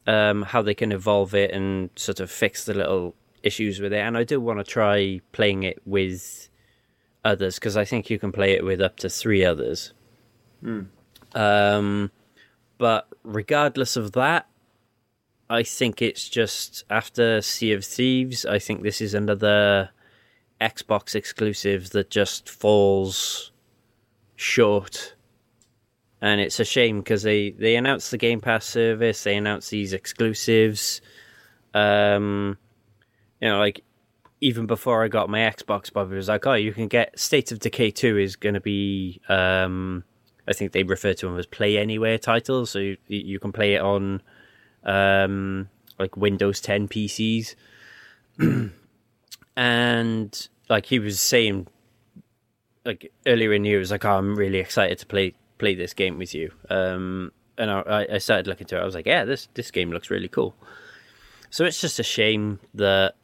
um how they can evolve it and sort of fix the little issues with it. And I do want to try playing it with others because I think you can play it with up to three others. Um, but regardless of that, I think it's just after Sea of Thieves. I think this is another Xbox exclusive that just falls short and it's a shame because they they announced the Game Pass service, they announced these exclusives. Um, you know, like even before I got my Xbox, Bobby was like, "Oh, you can get State of Decay two is going to be." Um, I think they refer to them as Play Anywhere titles, so you, you can play it on um, like Windows 10 PCs. and like he was saying, like earlier in the year, was like, oh, "I'm really excited to play play this game with you." Um, and I, I started looking to it. I was like, "Yeah, this this game looks really cool." So it's just a shame that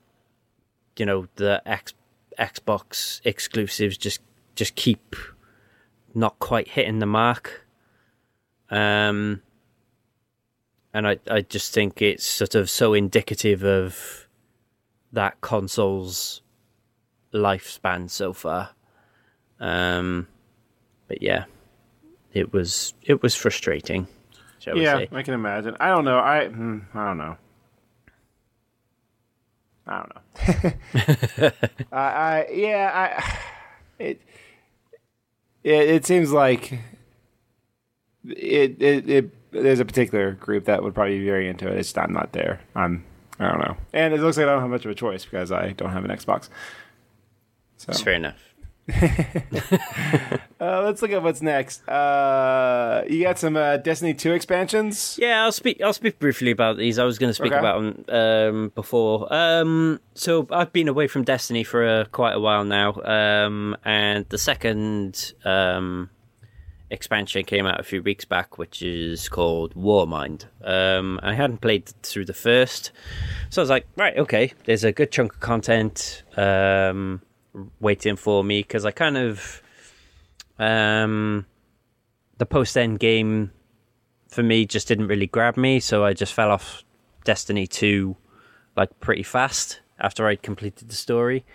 you know the X, Xbox exclusives just just keep not quite hitting the mark. Um, and I I just think it's sort of so indicative of that console's lifespan so far. Um, but yeah, it was it was frustrating. Shall we Yeah, say? I can imagine. I don't know. I hmm, I don't know. I don't know. I, I yeah I it it it seems like it, it it there's a particular group that would probably be very into it. It's just I'm not there. I'm I don't know. And it looks like I don't have much of a choice because I don't have an Xbox. So It's fair enough. uh, let's look at what's next. Uh, you got some uh, Destiny two expansions. Yeah, I'll speak. I'll speak briefly about these. I was going to speak Okay. about them um, before. Um, so I've been away from Destiny for uh, quite a while now, um, and the second um, expansion came out a few weeks back, which is called Warmind. Um, I hadn't played through the first, so I was like, right, okay, there's a good chunk of content um, waiting for me because I kind of um, the post end game for me just didn't really grab me, so I just fell off Destiny 2 like pretty fast after I'd completed the story.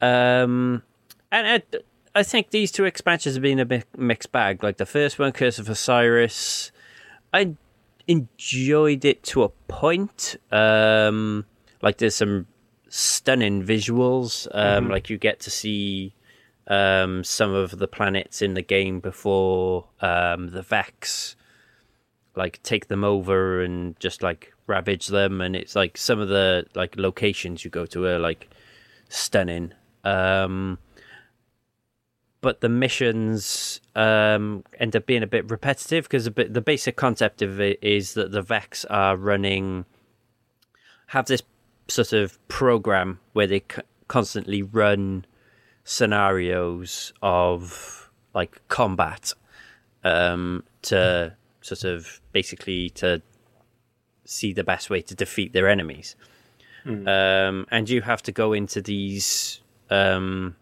Um, and I, I think these two expansions have been a bit mixed bag. Like the first one, Curse of Osiris, I enjoyed it to a point. Um, like there's some stunning visuals. Um, Like you get to see um, some of the planets in the game before um, the Vex like take them over and just like ravage them, and it's like some of the like locations you go to are like stunning. Um, but the missions um, end up being a bit repetitive because the, the basic concept of it is that the Vex are running, have this sort of program where they c- constantly run scenarios of like combat um, to sort of basically to see the best way to defeat their enemies. Um, and you have to go into these um,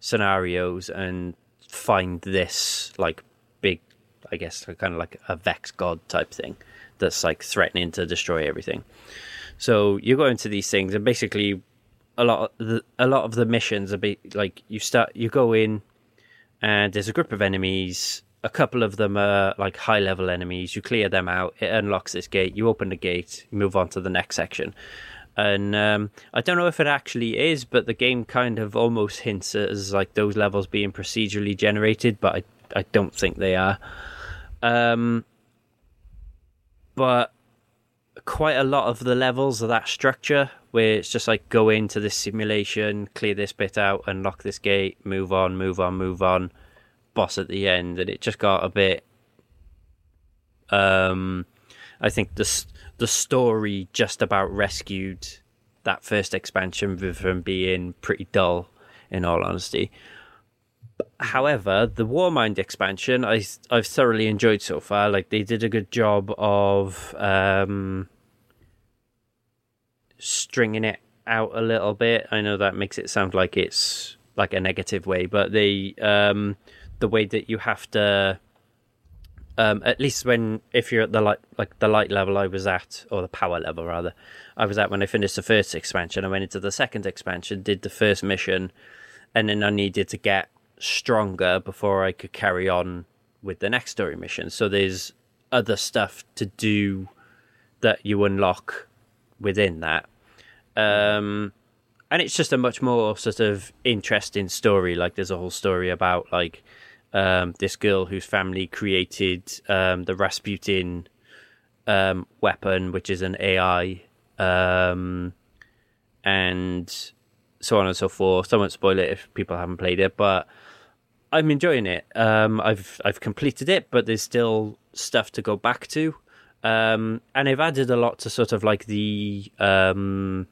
scenarios and find this like big, I guess, kind of like a Vex god type thing that's like threatening to destroy everything. So you go into these things, and basically, a lot of the, a lot of the missions are be, like you start, you go in, and there's a group of enemies. A couple of them are like high level enemies. You clear them out. It unlocks this gate. You open the gate. You move on to the next section. And um, I don't know if it actually is, but the game kind of almost hints as like those levels being procedurally generated, but I I don't think they are. Um, but quite a lot of the levels of that structure where it's just like go into this simulation, clear this bit out, unlock this gate, move on, move on, move on, boss at the end, and it just got a bit. Um, I think the the story just about rescued that first expansion from being pretty dull, in all honesty. However, the Warmind expansion I I've thoroughly enjoyed so far. Like they did a good job of um, stringing it out a little bit. I know that makes it sound like it's like a negative way, but the um, the way that you have to um, at least when if you're at the light like the light level I was at or the power level rather I was at when I finished the first expansion. I went into the second expansion did the first mission and then I needed to get stronger before I could carry on with the next story mission. So there's other stuff to do that you unlock within that um and it's just a much more sort of interesting story like there's a whole story about like um, this girl whose family created um, the Rasputin um, weapon, which is an AI, um, and so on and so forth. I won't spoil it if people haven't played it, but I'm enjoying it. Um, I've I've completed it, but there's still stuff to go back to, um, and I've added a lot to sort of like the um,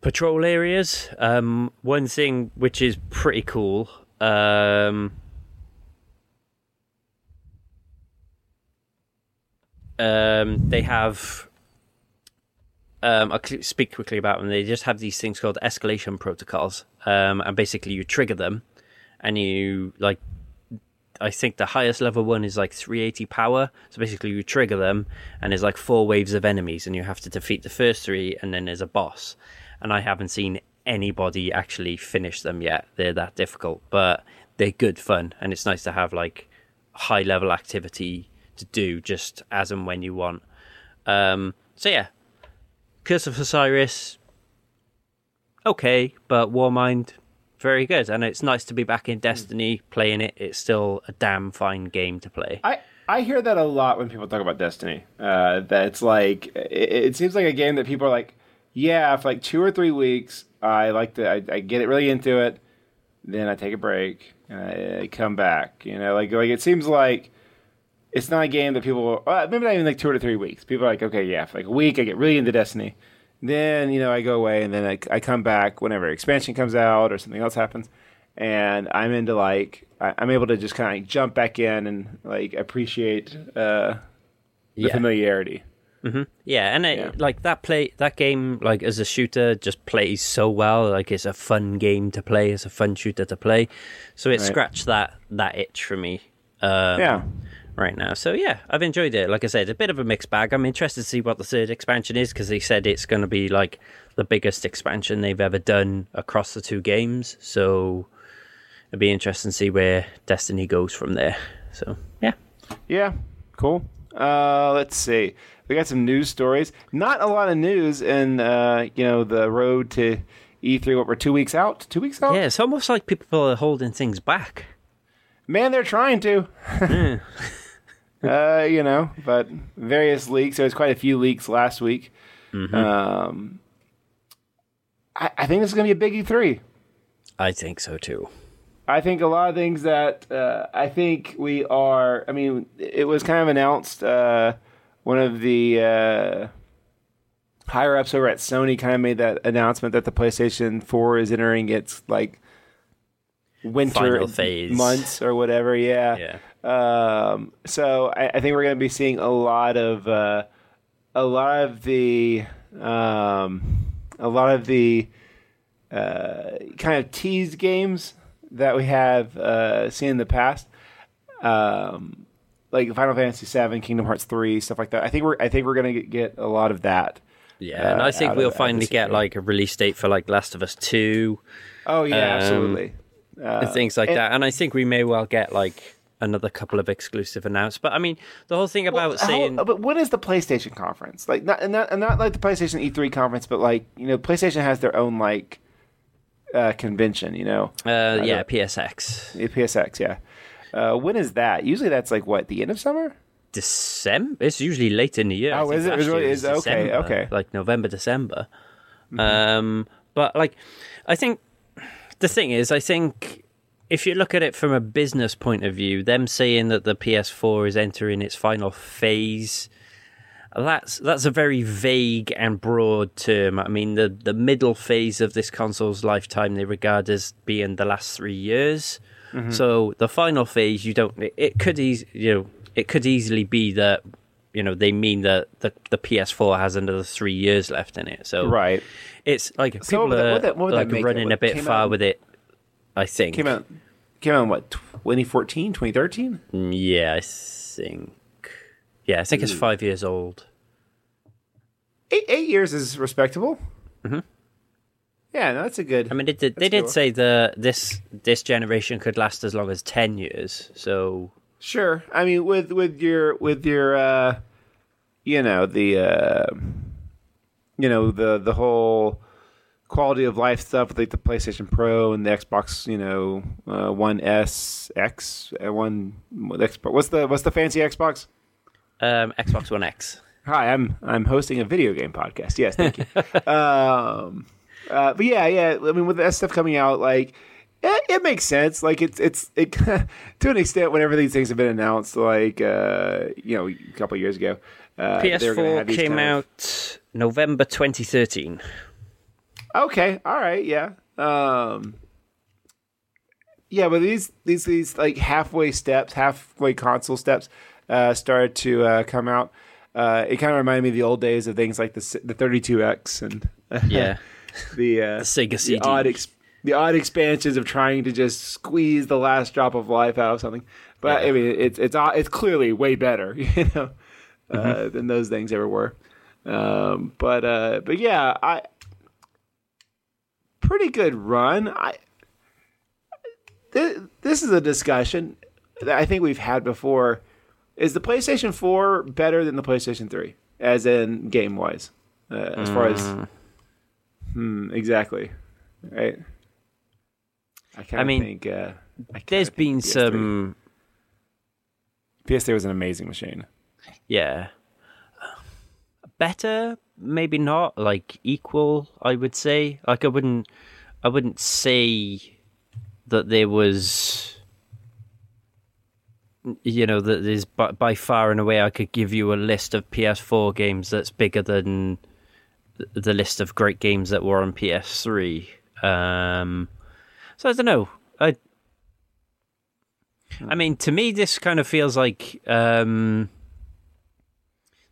patrol areas. Um, one thing which is pretty cool. Um, um, they have. Um, I'll speak quickly about them. They just have these things called escalation protocols, um, and basically you trigger them, and you like. I think the highest level one is like 380 power. So basically, you trigger them, and there's like four waves of enemies, and you have to defeat the first three, and then there's a boss. And I haven't seen anybody actually finish them yet. They're that difficult, but they're good fun, and it's nice to have like high level activity to do just as and when you want. Um, so yeah, Curse of Osiris, okay, but Warmind, very good, and it's nice to be back in Destiny playing it. It's still a damn fine game to play. I, I hear that a lot when people talk about Destiny. Uh, that it's like it, it seems like a game that people are like, yeah, for like two or three weeks, I like to, I, I get it really into it, then I take a break and I, I come back. You know, like like it seems like it's not a game that people uh, maybe not even like two or three weeks. People are like, okay, yeah, for like a week, I get really into Destiny. Then you know I go away and then I, I come back whenever expansion comes out or something else happens, and I'm into like I, I'm able to just kind of like jump back in and like appreciate uh, the Yeah. familiarity. Yeah, and it, Yeah. like that play that game like as a shooter just plays so well. Like it's a fun game to play. It's a fun shooter to play. So it Right. scratched that that itch for me. Um, Yeah. right now. So yeah, I've enjoyed it. Like I said, it's a bit of a mixed bag. I'm interested to see what the third expansion is because they said it's going to be like the biggest expansion they've ever done across the two games. So it'd be interesting to see where Destiny goes from there. So yeah, Yeah, cool. Uh, let's see. We got some news stories. Not a lot of news in uh, you know the road to E3. What we're two weeks out? Two weeks out? yeah, it's almost like people are holding things back. Man, they're trying to. uh, you know, but various leaks. There was quite a few leaks last week. Mm-hmm. Um, I, I think this is going to be a big E3. I think so too. I think a lot of things that uh, I think we are. I mean, it was kind of announced. Uh, one of the uh, higher ups over at Sony kind of made that announcement that the PlayStation 4 is entering its like winter phase. months or whatever. Yeah. Yeah. Um, so I, I think we're going to be seeing a lot of uh, a lot of the um, a lot of the uh, kind of tease games that we have uh, seen in the past, um, like Final Fantasy VII, Kingdom Hearts three, stuff like that. I think we're I think we're going to get a lot of that. Yeah, and uh, I think we'll of- finally get like a release date for like Last of Us Two Oh yeah, Um, absolutely. and things like and- that. And I think we may well get like another couple of exclusive announcements. But I mean, the whole thing about Well, how- saying but when is the PlayStation conference? Like not and not and not like the PlayStation E3 conference, but like you know, PlayStation has their own like uh, convention. You know, uh, yeah, PSX the PSX. Yeah. Uh, when is that? Usually that's like what the end of summer. December. It's usually late in the year. Oh, is it? It really is? was Okay, okay. Mm-hmm. Like November, December. Um, but like, I think the thing is, I think if you look at it from a business point of view, them saying that the PS4 is entering its final phase. That's that's a very vague and broad term. I mean, the, the middle phase of this console's lifetime they regard as being the last three years. Mm-hmm. So the final phase, you don't. It, it could eas- you know it could easily be that you know they mean that the the PS4 has another three years left in it. So Right. it's like So people what are would that- what would like it? running a bit far out- with it. I think. Came out. Came out in what 2014, 2013? Mm, Yeah, I think. Yeah, I think it's five years old. Eight, eight years is respectable. Mm-hmm. Yeah, no, that's a good. I mean, it did, they did cool. say the this this generation could last as long as ten years. So Sure. I mean, with with your with your, uh, you know the, uh, you know the the whole quality of life stuff with like the PlayStation Pro and the Xbox, you know, uh, One S X, uh, one Xbox. What's the what's the fancy Xbox? Um, Xbox One X. Hi, I'm I'm hosting a video game podcast. Yes, thank you. um, uh, but yeah, yeah. I mean, with that stuff coming out, like it, it makes sense. Like it's it's it to an extent. Whenever these things have been announced, like uh, you know, a couple years ago, uh, they were gonna PS4 came kind of- out November 2013. Okay, all right, yeah. Um, yeah, but these these these like halfway steps, halfway console steps, uh, started to uh, come out. Uh, it kind of reminded me of the old days of things like the the 32x and Yeah, the uh, the Sega the odd ex- the odd expansions of trying to just squeeze the last drop of life out of something. But Yeah. I mean, it's it's it's clearly way better, you know, uh, Mm-hmm. than those things ever were. Um, but uh, but yeah, I pretty good run. I this, this is a discussion that I think we've had before. Is the PlayStation 4 better than the PlayStation 3, as in game wise, uh, as far as Mm. Hmm, exactly. Right. I kind I mean, think uh, I There's been PS3 some, PS3 was an amazing machine. yeah, better, maybe not, like equal. I would say, like I wouldn't, I wouldn't say that there was. You know that there's by, by far and away I could give you a list of PS4 games that's bigger than the list of great games that were on PS3. Um, so I don't know. I, I mean, to me, this kind of feels like um,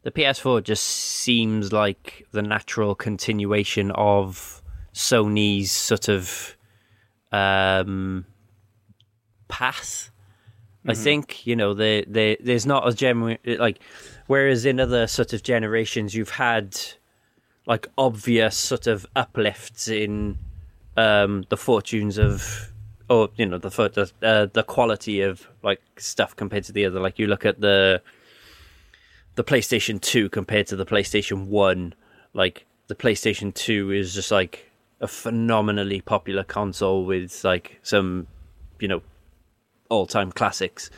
the PS4 just seems like the natural continuation of Sony's sort of um, path. I think you know they they there's not a genuine like whereas in other sort of generations you've had like obvious sort of uplifts in um the fortunes of or you know the the uh, the quality of like stuff compared to the other. Like you look at the the PlayStation 2 compared to the PlayStation 1 like the PlayStation 2 is just like a phenomenally popular console with like some you know all-time classics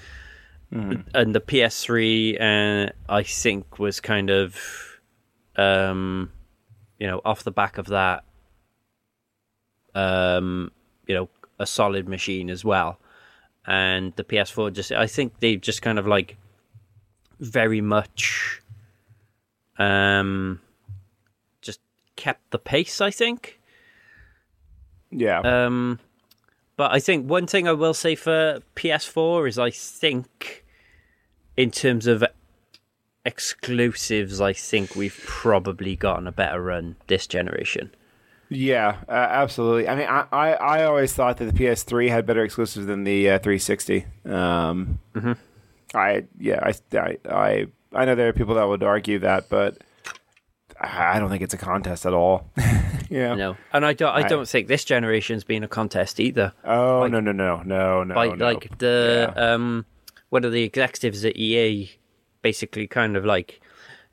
and the PS3, uh, I think, was kind of, um, you know, off the back of that, um, you know, a solid machine as well. And the PS4 just, I think they just kind of like very much, um, just kept the pace. I think. Yeah. Um, but I think one thing I will say for PS4 is I think, in terms of exclusives, I think we've probably gotten a better run this generation. yeah, uh, absolutely. I mean, I, I, I always thought that the PS3 had better exclusives than the uh, 360. Um, Mm-hmm. I yeah, I, I I I know there are people that would argue that, but I don't think it's a contest at all. yeah. You know, and I don't, I don't think this generation's been a contest either. Oh Like- no no no no no By no. like the Yeah. um, one of the executives at EA basically kind of like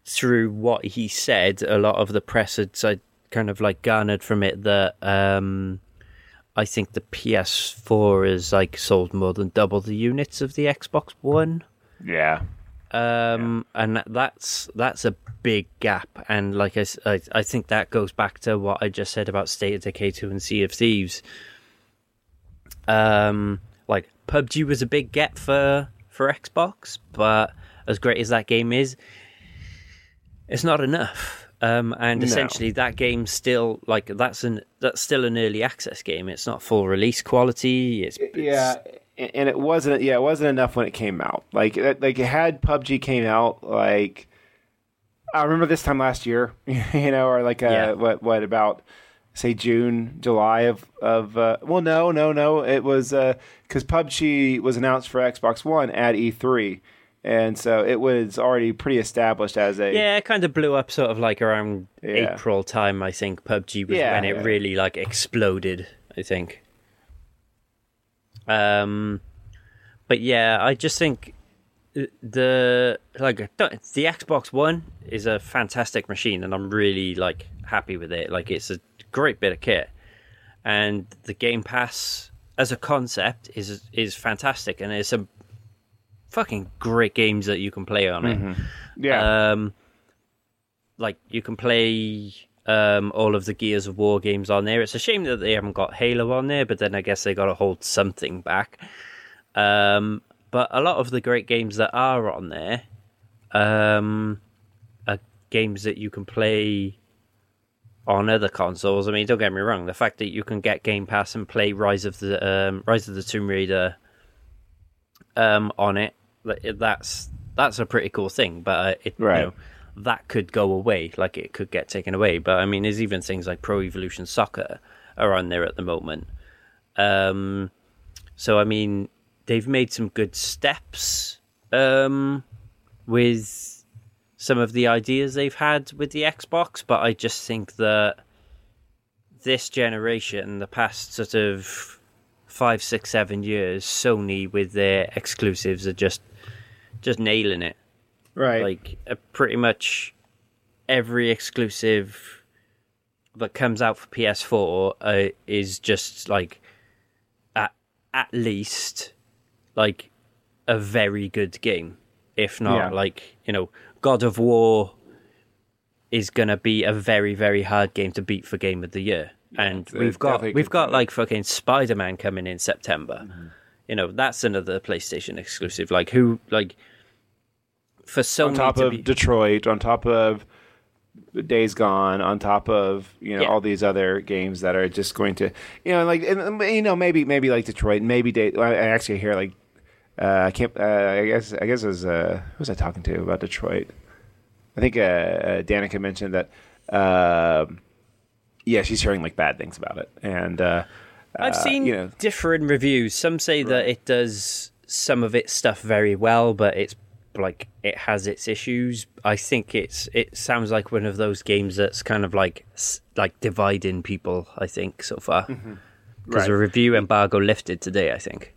through what he said, a lot of the press had kind of like garnered from it that um, I think the PS4 is like sold more than double the units of the Xbox One. yeah. Um, and that's that's a big gap, and like I, I, I think that goes back to what I just said about State of Decay two and Sea of Thieves. Um, like PUBG was a big get for for Xbox, but as great as that game is, it's not enough. Um, and No. essentially, that game still like that's an that's still an early access game. It's not full release quality. It's, it's yeah and it wasn't yeah it wasn't enough when it came out like like it had pubg came out like i remember this time last year you know or like uh Yeah. what what about say june july of of uh, well no no no it was uh because pubg was announced for xbox one at e3 and so it was already pretty established as a Yeah, it kind of blew up sort of like around Yeah. April time, I think. PUBG was Yeah, when it really like exploded, I think. Um but yeah, I just think the like the Xbox One is a fantastic machine and I'm really like happy with it. Like it's a great bit of kit. And the Game Pass as a concept is is fantastic and it's some fucking great games that you can play on it. yeah Um, like you can play um, all of the Gears of War games on there. It's a shame that they haven't got Halo on there, but then I guess they got to hold something back. Um, but a lot of the great games that are on there um, are games that you can play on other consoles. I mean, don't get me wrong. The fact that you can get Game Pass and play Rise of the um, Rise of the Tomb Raider um, on it, that's that's a pretty cool thing. But uh, it, Right. you know, that could go away, like it could get taken away. But I mean, there's even things like Pro Evolution Soccer are on there at the moment. Um, so I mean, they've made some good steps um, with some of the ideas they've had with the Xbox, but I just think that this generation, the past sort of five, six, seven years, Sony with their exclusives are just just nailing it. Right Like uh, pretty much every exclusive that comes out for PS4 uh, is just like at at least like a very good game, if not Yeah. like you know God of War is gonna be a very very hard game to beat for Game of the Year, and we've got we've got like fucking Spider Man coming in September. You know that's another PlayStation exclusive. Like who like for Sony on top to of be, Detroit, on top of Days Gone, on top of you know Yeah. all these other games that are just going to you know like and, you know maybe maybe like Detroit, maybe Day. I actually hear like uh, I can't. Uh, I guess I guess it was uh, who was I talking to about Detroit? I think uh, uh, Danica mentioned that. um yeah, she's hearing like bad things about it, and uh, I've seen you know different reviews. Some say that it does some of its stuff very well, but it's like it has its issues. I think it's it sounds like one of those games that's kind of like like dividing people. I think so far because Mm-hmm. Right. a review embargo lifted today. I think.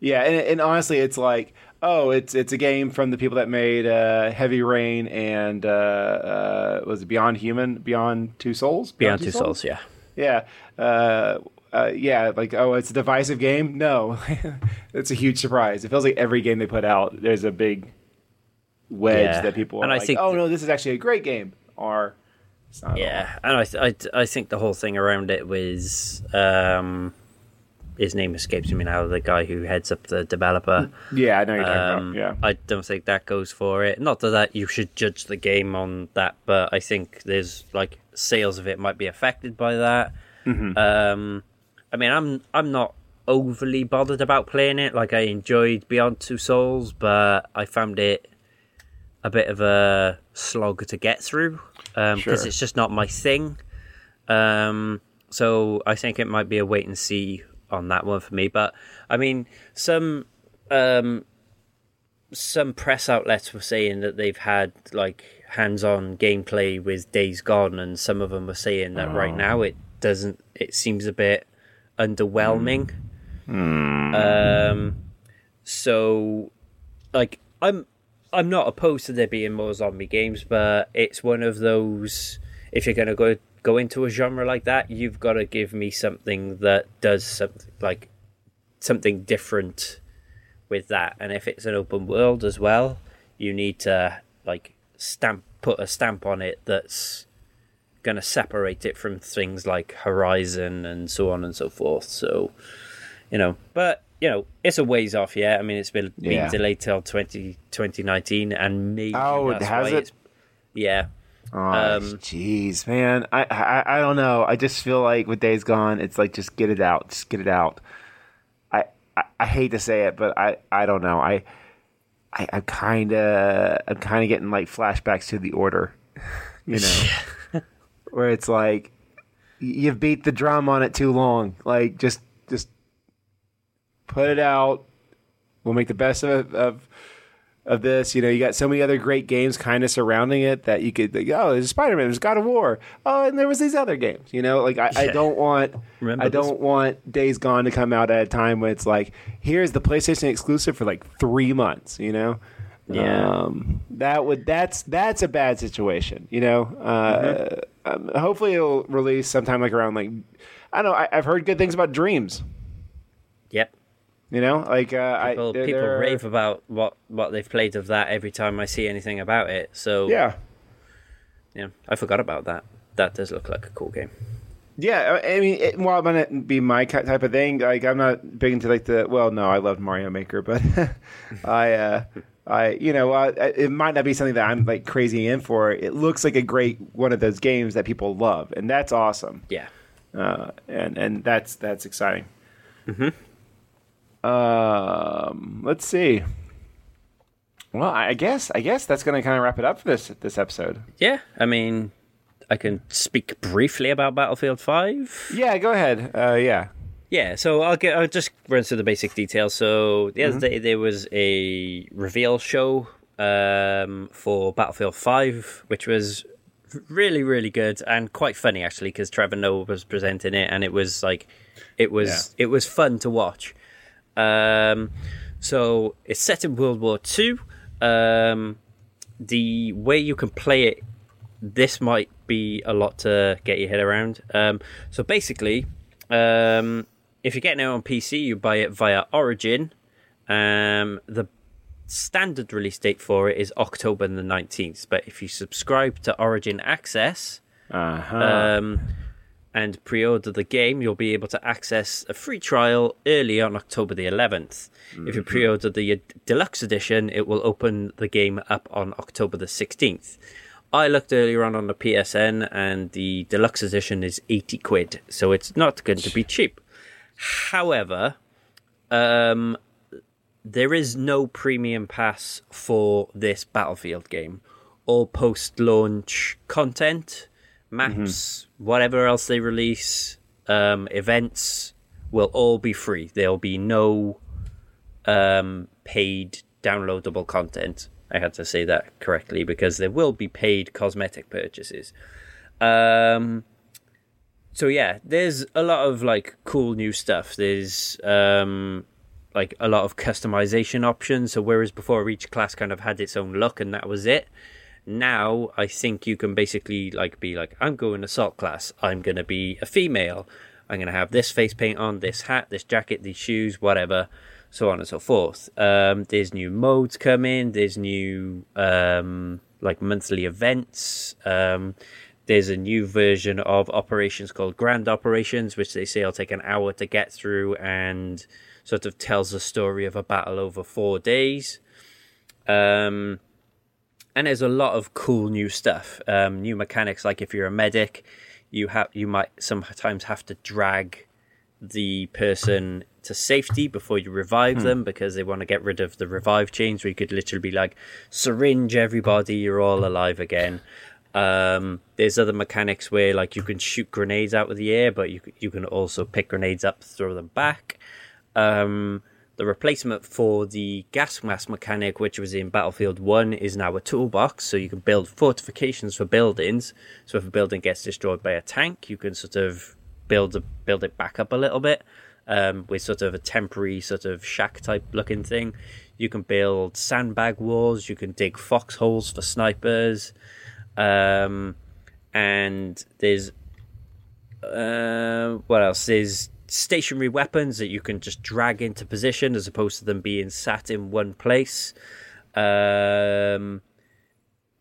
Yeah, and, and honestly, it's like, oh, it's it's a game from the people that made uh, Heavy Rain and uh, uh, was it Beyond Human, Beyond Two Souls, Beyond Two Souls, yeah. Yeah, uh, yeah, like oh, it's a divisive game. No, it's a huge surprise. It feels like every game they put out, there's a big wedge Yeah. that people are And I like, think oh no, this is actually a great game, or it's not. Yeah, and I, th- I, I think the whole thing around it was um, his name escapes me now. The guy who heads up the developer. yeah, I know you're talking Um, about. Yeah, I don't think that goes for it. Not that, that you should judge the game on that, but I think there's like sales of it might be affected by that. Mm-hmm. Um, I mean, I'm I'm not overly bothered about playing it. Like I enjoyed Beyond Two Souls, but I found it a bit of a slog to get through because Sure. it's just not my thing. Um, so I think it might be a wait and see on that one for me. But I mean, some um, some press outlets were saying that they've had like hands-on gameplay with Days Gone, and some of them were saying that right now it doesn't. It seems a bit underwhelming. Um, so like I'm I'm not opposed to there being more zombie games, but it's one of those if you're gonna go go into a genre like that, you've got to give me something that does something like something different with that. And if it's an open world as well, you need to like stamp put a stamp on it that's going to separate it from things like Horizon and so on and so forth. So, you know, but you know, it's a ways off. Yeah, I mean, it's been, been Yeah. delayed till 20, 2019 and maybe Oh, that's has why it? it's- Yeah, Oh, Um, jeez, man. I, I I don't know. I just feel like with Days Gone, it's like just get it out, just get it out. I I, I hate to say it, but I I don't know. I I I'm kind of I'm kind of getting like flashbacks to the Order, you know, where it's like you've beat the drum on it too long. Like just just put it out. We'll make the best of of of this. You know, you got so many other great games kind of surrounding it that you could, like, oh, there's Spider Man, there's God of War, oh, and there was these other games. You know, like I, I don't want, Remember I this- don't want Days Gone to come out at a time when it's like, here's the PlayStation exclusive for like three months. You know. Yeah. Um, that would that's that's a bad situation, you know. Uh, um, hopefully, it'll release sometime like around like I don't know. I, I've heard good things about Dreams. yep. You know, like uh, People, I there- people there are- rave about what, what they've played of that every time I see anything about it. So Yeah, yeah, I forgot about that. That does look like a cool game. Yeah, I mean, it, well, it might not be my type of thing. Like, I'm not big into like the. Well, no, I loved Mario Maker, but I, uh, I, you know, uh, it might not be something that I'm like crazy in for. It looks like a great one of those games that people love, and that's awesome. Yeah. Uh, and and that's that's exciting. Hmm. Um, let's see. Well, I guess I guess that's going to kind of wrap it up for this this episode. Yeah, I mean, I can speak briefly about Battlefield 5. Yeah, go ahead. Uh, yeah. Yeah, so I'll get I'll just run through the basic details. So the other day there was a reveal show um, for Battlefield 5, which was really really good and quite funny actually because Trevor Noah was presenting it and it was like it was it was fun to watch. Um, so it's set in World War Two. Um, the way you can play it, this might be a lot to get your head around. Um, so basically, um, if you're getting it on PC, you buy it via Origin. Um, the standard release date for it is October the 19th, but if you subscribe to Origin Access, Uh huh. um, and pre-order the game, you'll be able to access a free trial early on October the 11th. If you pre-order the uh, deluxe edition, it will open the game up on October the 16th. I looked earlier on on the PSN, and the deluxe edition is 80 quid, so it's not going to be cheap. However, um, there is no premium pass for this Battlefield game. All post launch content, maps, whatever else they release, um, events will all be free. There'll be no um, paid downloadable content. I had to say that correctly because there will be paid cosmetic purchases. Um, so yeah, there's a lot of like cool new stuff. There's um, like a lot of customization options. So whereas before each class kind of had its own look and that was it, now I think you can basically like be like, I'm going assault class. I'm gonna be a female. I'm to have this face paint on, this hat, this jacket, these shoes, whatever, so on and so forth. Um, there's new modes coming. There's new um, like monthly events. Um, there's a new version of operations called Grand Operations, which they say will take an hour to get through and sort of tells the story of a battle over four days. Um, and there's a lot of cool new stuff, um, new mechanics. Like if you're a medic, you have you might sometimes have to drag the person to safety before you revive hmm. them because they want to get rid of the revive chains. Where you could literally be like, syringe everybody, you're all alive again. Um, there's other mechanics where like you can shoot grenades out of the air, but you you can also pick grenades up, throw them back. Um, the replacement for the gas mask mechanic, which was in Battlefield 1, is now a toolbox, so you can build fortifications for buildings. So if a building gets destroyed by a tank, you can sort of build a, build it back up a little bit um, with sort of a temporary sort of shack type looking thing. You can build sandbag walls, you can dig foxholes for snipers, um, and there's uh, what else? There's stationary weapons that you can just drag into position as opposed to them being sat in one place. Um,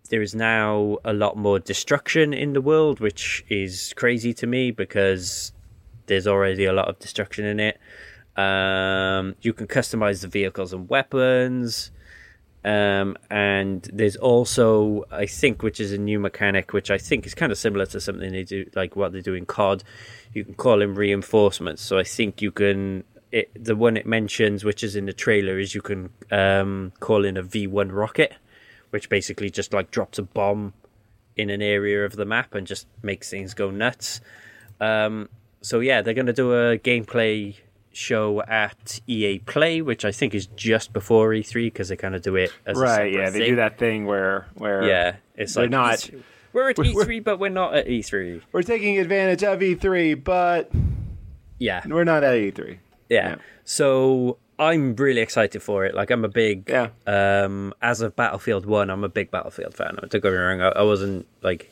there is now a lot more destruction in the world, which is crazy to me because there's already a lot of destruction in it. Um, you can customize the vehicles and weapons. Um, and there's also, I think, which is a new mechanic, which I think is kind of similar to something they do, like what they do in COD. You can call in reinforcements. So I think you can. It, the one it mentions, which is in the trailer, is you can um, call in a V1 rocket, which basically just like drops a bomb in an area of the map and just makes things go nuts. Um, so yeah, they're going to do a gameplay show at EA Play, which I think is just before E3 because they kind of do it as right. yeah, they thing. do that thing where where yeah, it's like not. We're at E3, we're, but we're not at E3. We're taking advantage of E3, but yeah, we're not at E3. Yeah. yeah. So I'm really excited for it. Like I'm a big yeah. Um, as of Battlefield One, I'm a big Battlefield fan. Don't get me wrong. I, I wasn't like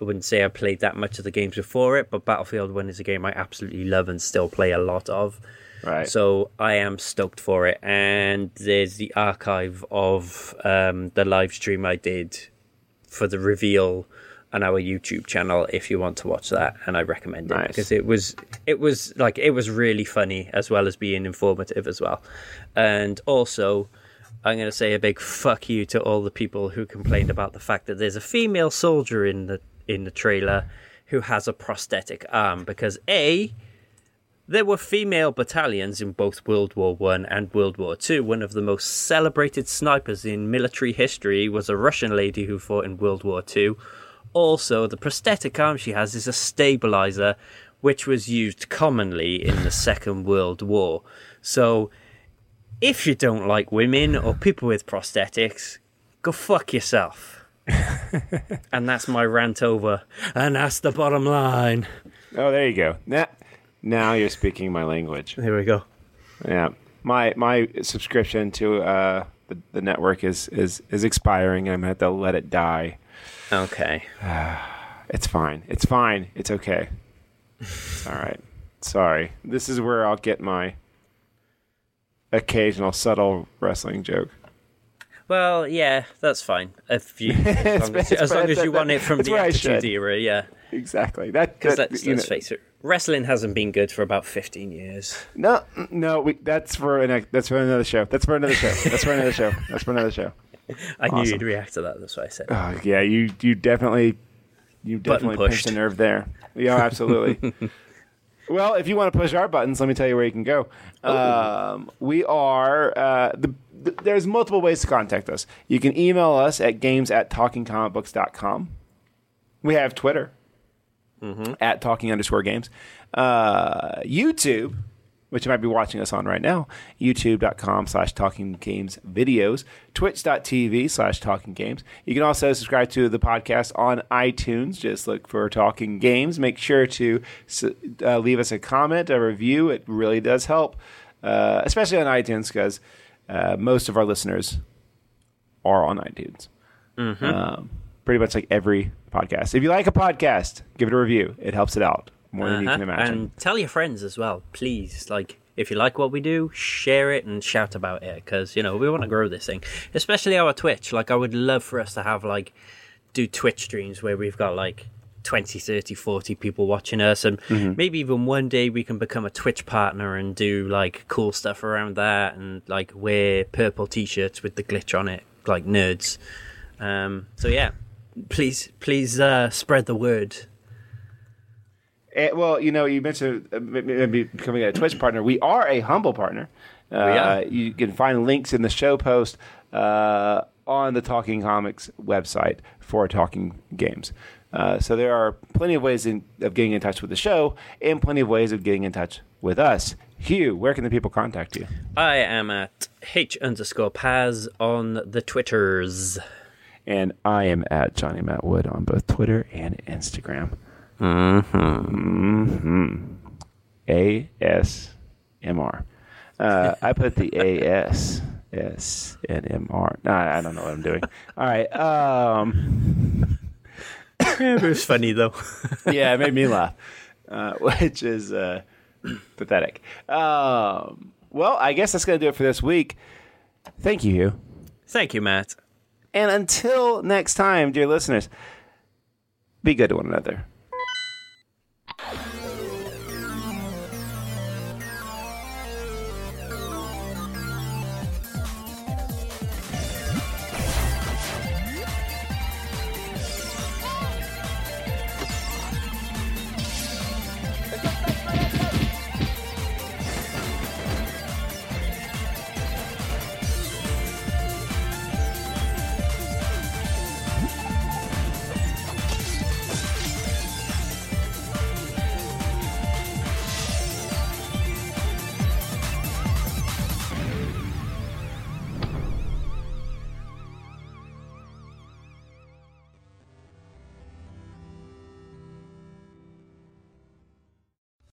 I wouldn't say I played that much of the games before it, but Battlefield One is a game I absolutely love and still play a lot of. Right. So I am stoked for it, and there's the archive of um, the live stream I did for the reveal on our YouTube channel if you want to watch that, and I recommend it nice. because it was it was like it was really funny as well as being informative as well, and also. I'm going to say a big fuck you to all the people who complained about the fact that there's a female soldier in the in the trailer who has a prosthetic arm because a there were female battalions in both World War One and World War Two. One of the most celebrated snipers in military history was a Russian lady who fought in World War Two. Also, the prosthetic arm she has is a stabilizer, which was used commonly in the Second World War. So, if you don't like women or people with prosthetics, go fuck yourself. and that's my rant over. And that's the bottom line. Oh, there you go. Now, now you're speaking my language. There we go. Yeah, my my subscription to uh, the, the network is is is expiring. I'm gonna have to let it die. Okay. it's fine. It's fine. It's okay. It's all right. Sorry. This is where I'll get my occasional subtle wrestling joke. Well, yeah, that's fine. If you, as long as, as, long as you want it from the Attitude Era, yeah. Exactly. That because let's, let's face it, wrestling hasn't been good for about fifteen years. No, no, we, that's for an that's for another show. That's for another show. That's for another show. That's for another show. I awesome. knew you'd react to that. That's why I said. Oh yeah, you you definitely you definitely pushed a nerve there. Yeah, absolutely. well, if you want to push our buttons, let me tell you where you can go. Um, we are uh, the, the, there's multiple ways to contact us. You can email us at games at talkingcomicbooks.com. We have Twitter mm-hmm. at talking underscore games. Uh, YouTube, which you might be watching us on right now, youtube.com slash talking games videos, twitch.tv slash talking games. You can also subscribe to the podcast on iTunes. Just look for talking games. Make sure to uh, leave us a comment, a review. It really does help, uh, especially on iTunes because uh, most of our listeners are on iTunes. Mm-hmm. Um, pretty much like every podcast. If you like a podcast, give it a review. It helps it out more than you can Uh-huh. imagine. And tell your friends as well, please. Like, if you like what we do, share it and shout about it because you know we want to grow this thing, especially our Twitch. Like, I would love for us to have like do Twitch streams where we've got like 20, 30, 40 people watching us, and Mm-hmm. maybe even one day we can become a Twitch partner and do like cool stuff around that, and like wear purple t-shirts with the glitch on it, like nerds. Um, so yeah, please, please uh, spread the word. Eh, well, you know, you mentioned uh, maybe becoming a Twitch partner. We are a humble partner. Uh, are. You can find links in the show post uh, on the Talking Comics website for Talking Games. Uh, so there are plenty of ways in, of getting in touch with the show and plenty of ways of getting in touch with us. Hugh, where can the people contact you? I am at H underscore Paz on the Twitters. And I am at Johnny Matt Wood on both Twitter and Instagram. Mm-hmm. ASMR. Uh, I put the AS. S and M R. I don't know what I'm doing. All right. Um, it was funny though. yeah, it made me laugh, uh, which is uh, pathetic. Um, well, I guess that's going to do it for this week. Thank you, Hugh. Thank you, Matt. And until next time, dear listeners, be good to one another.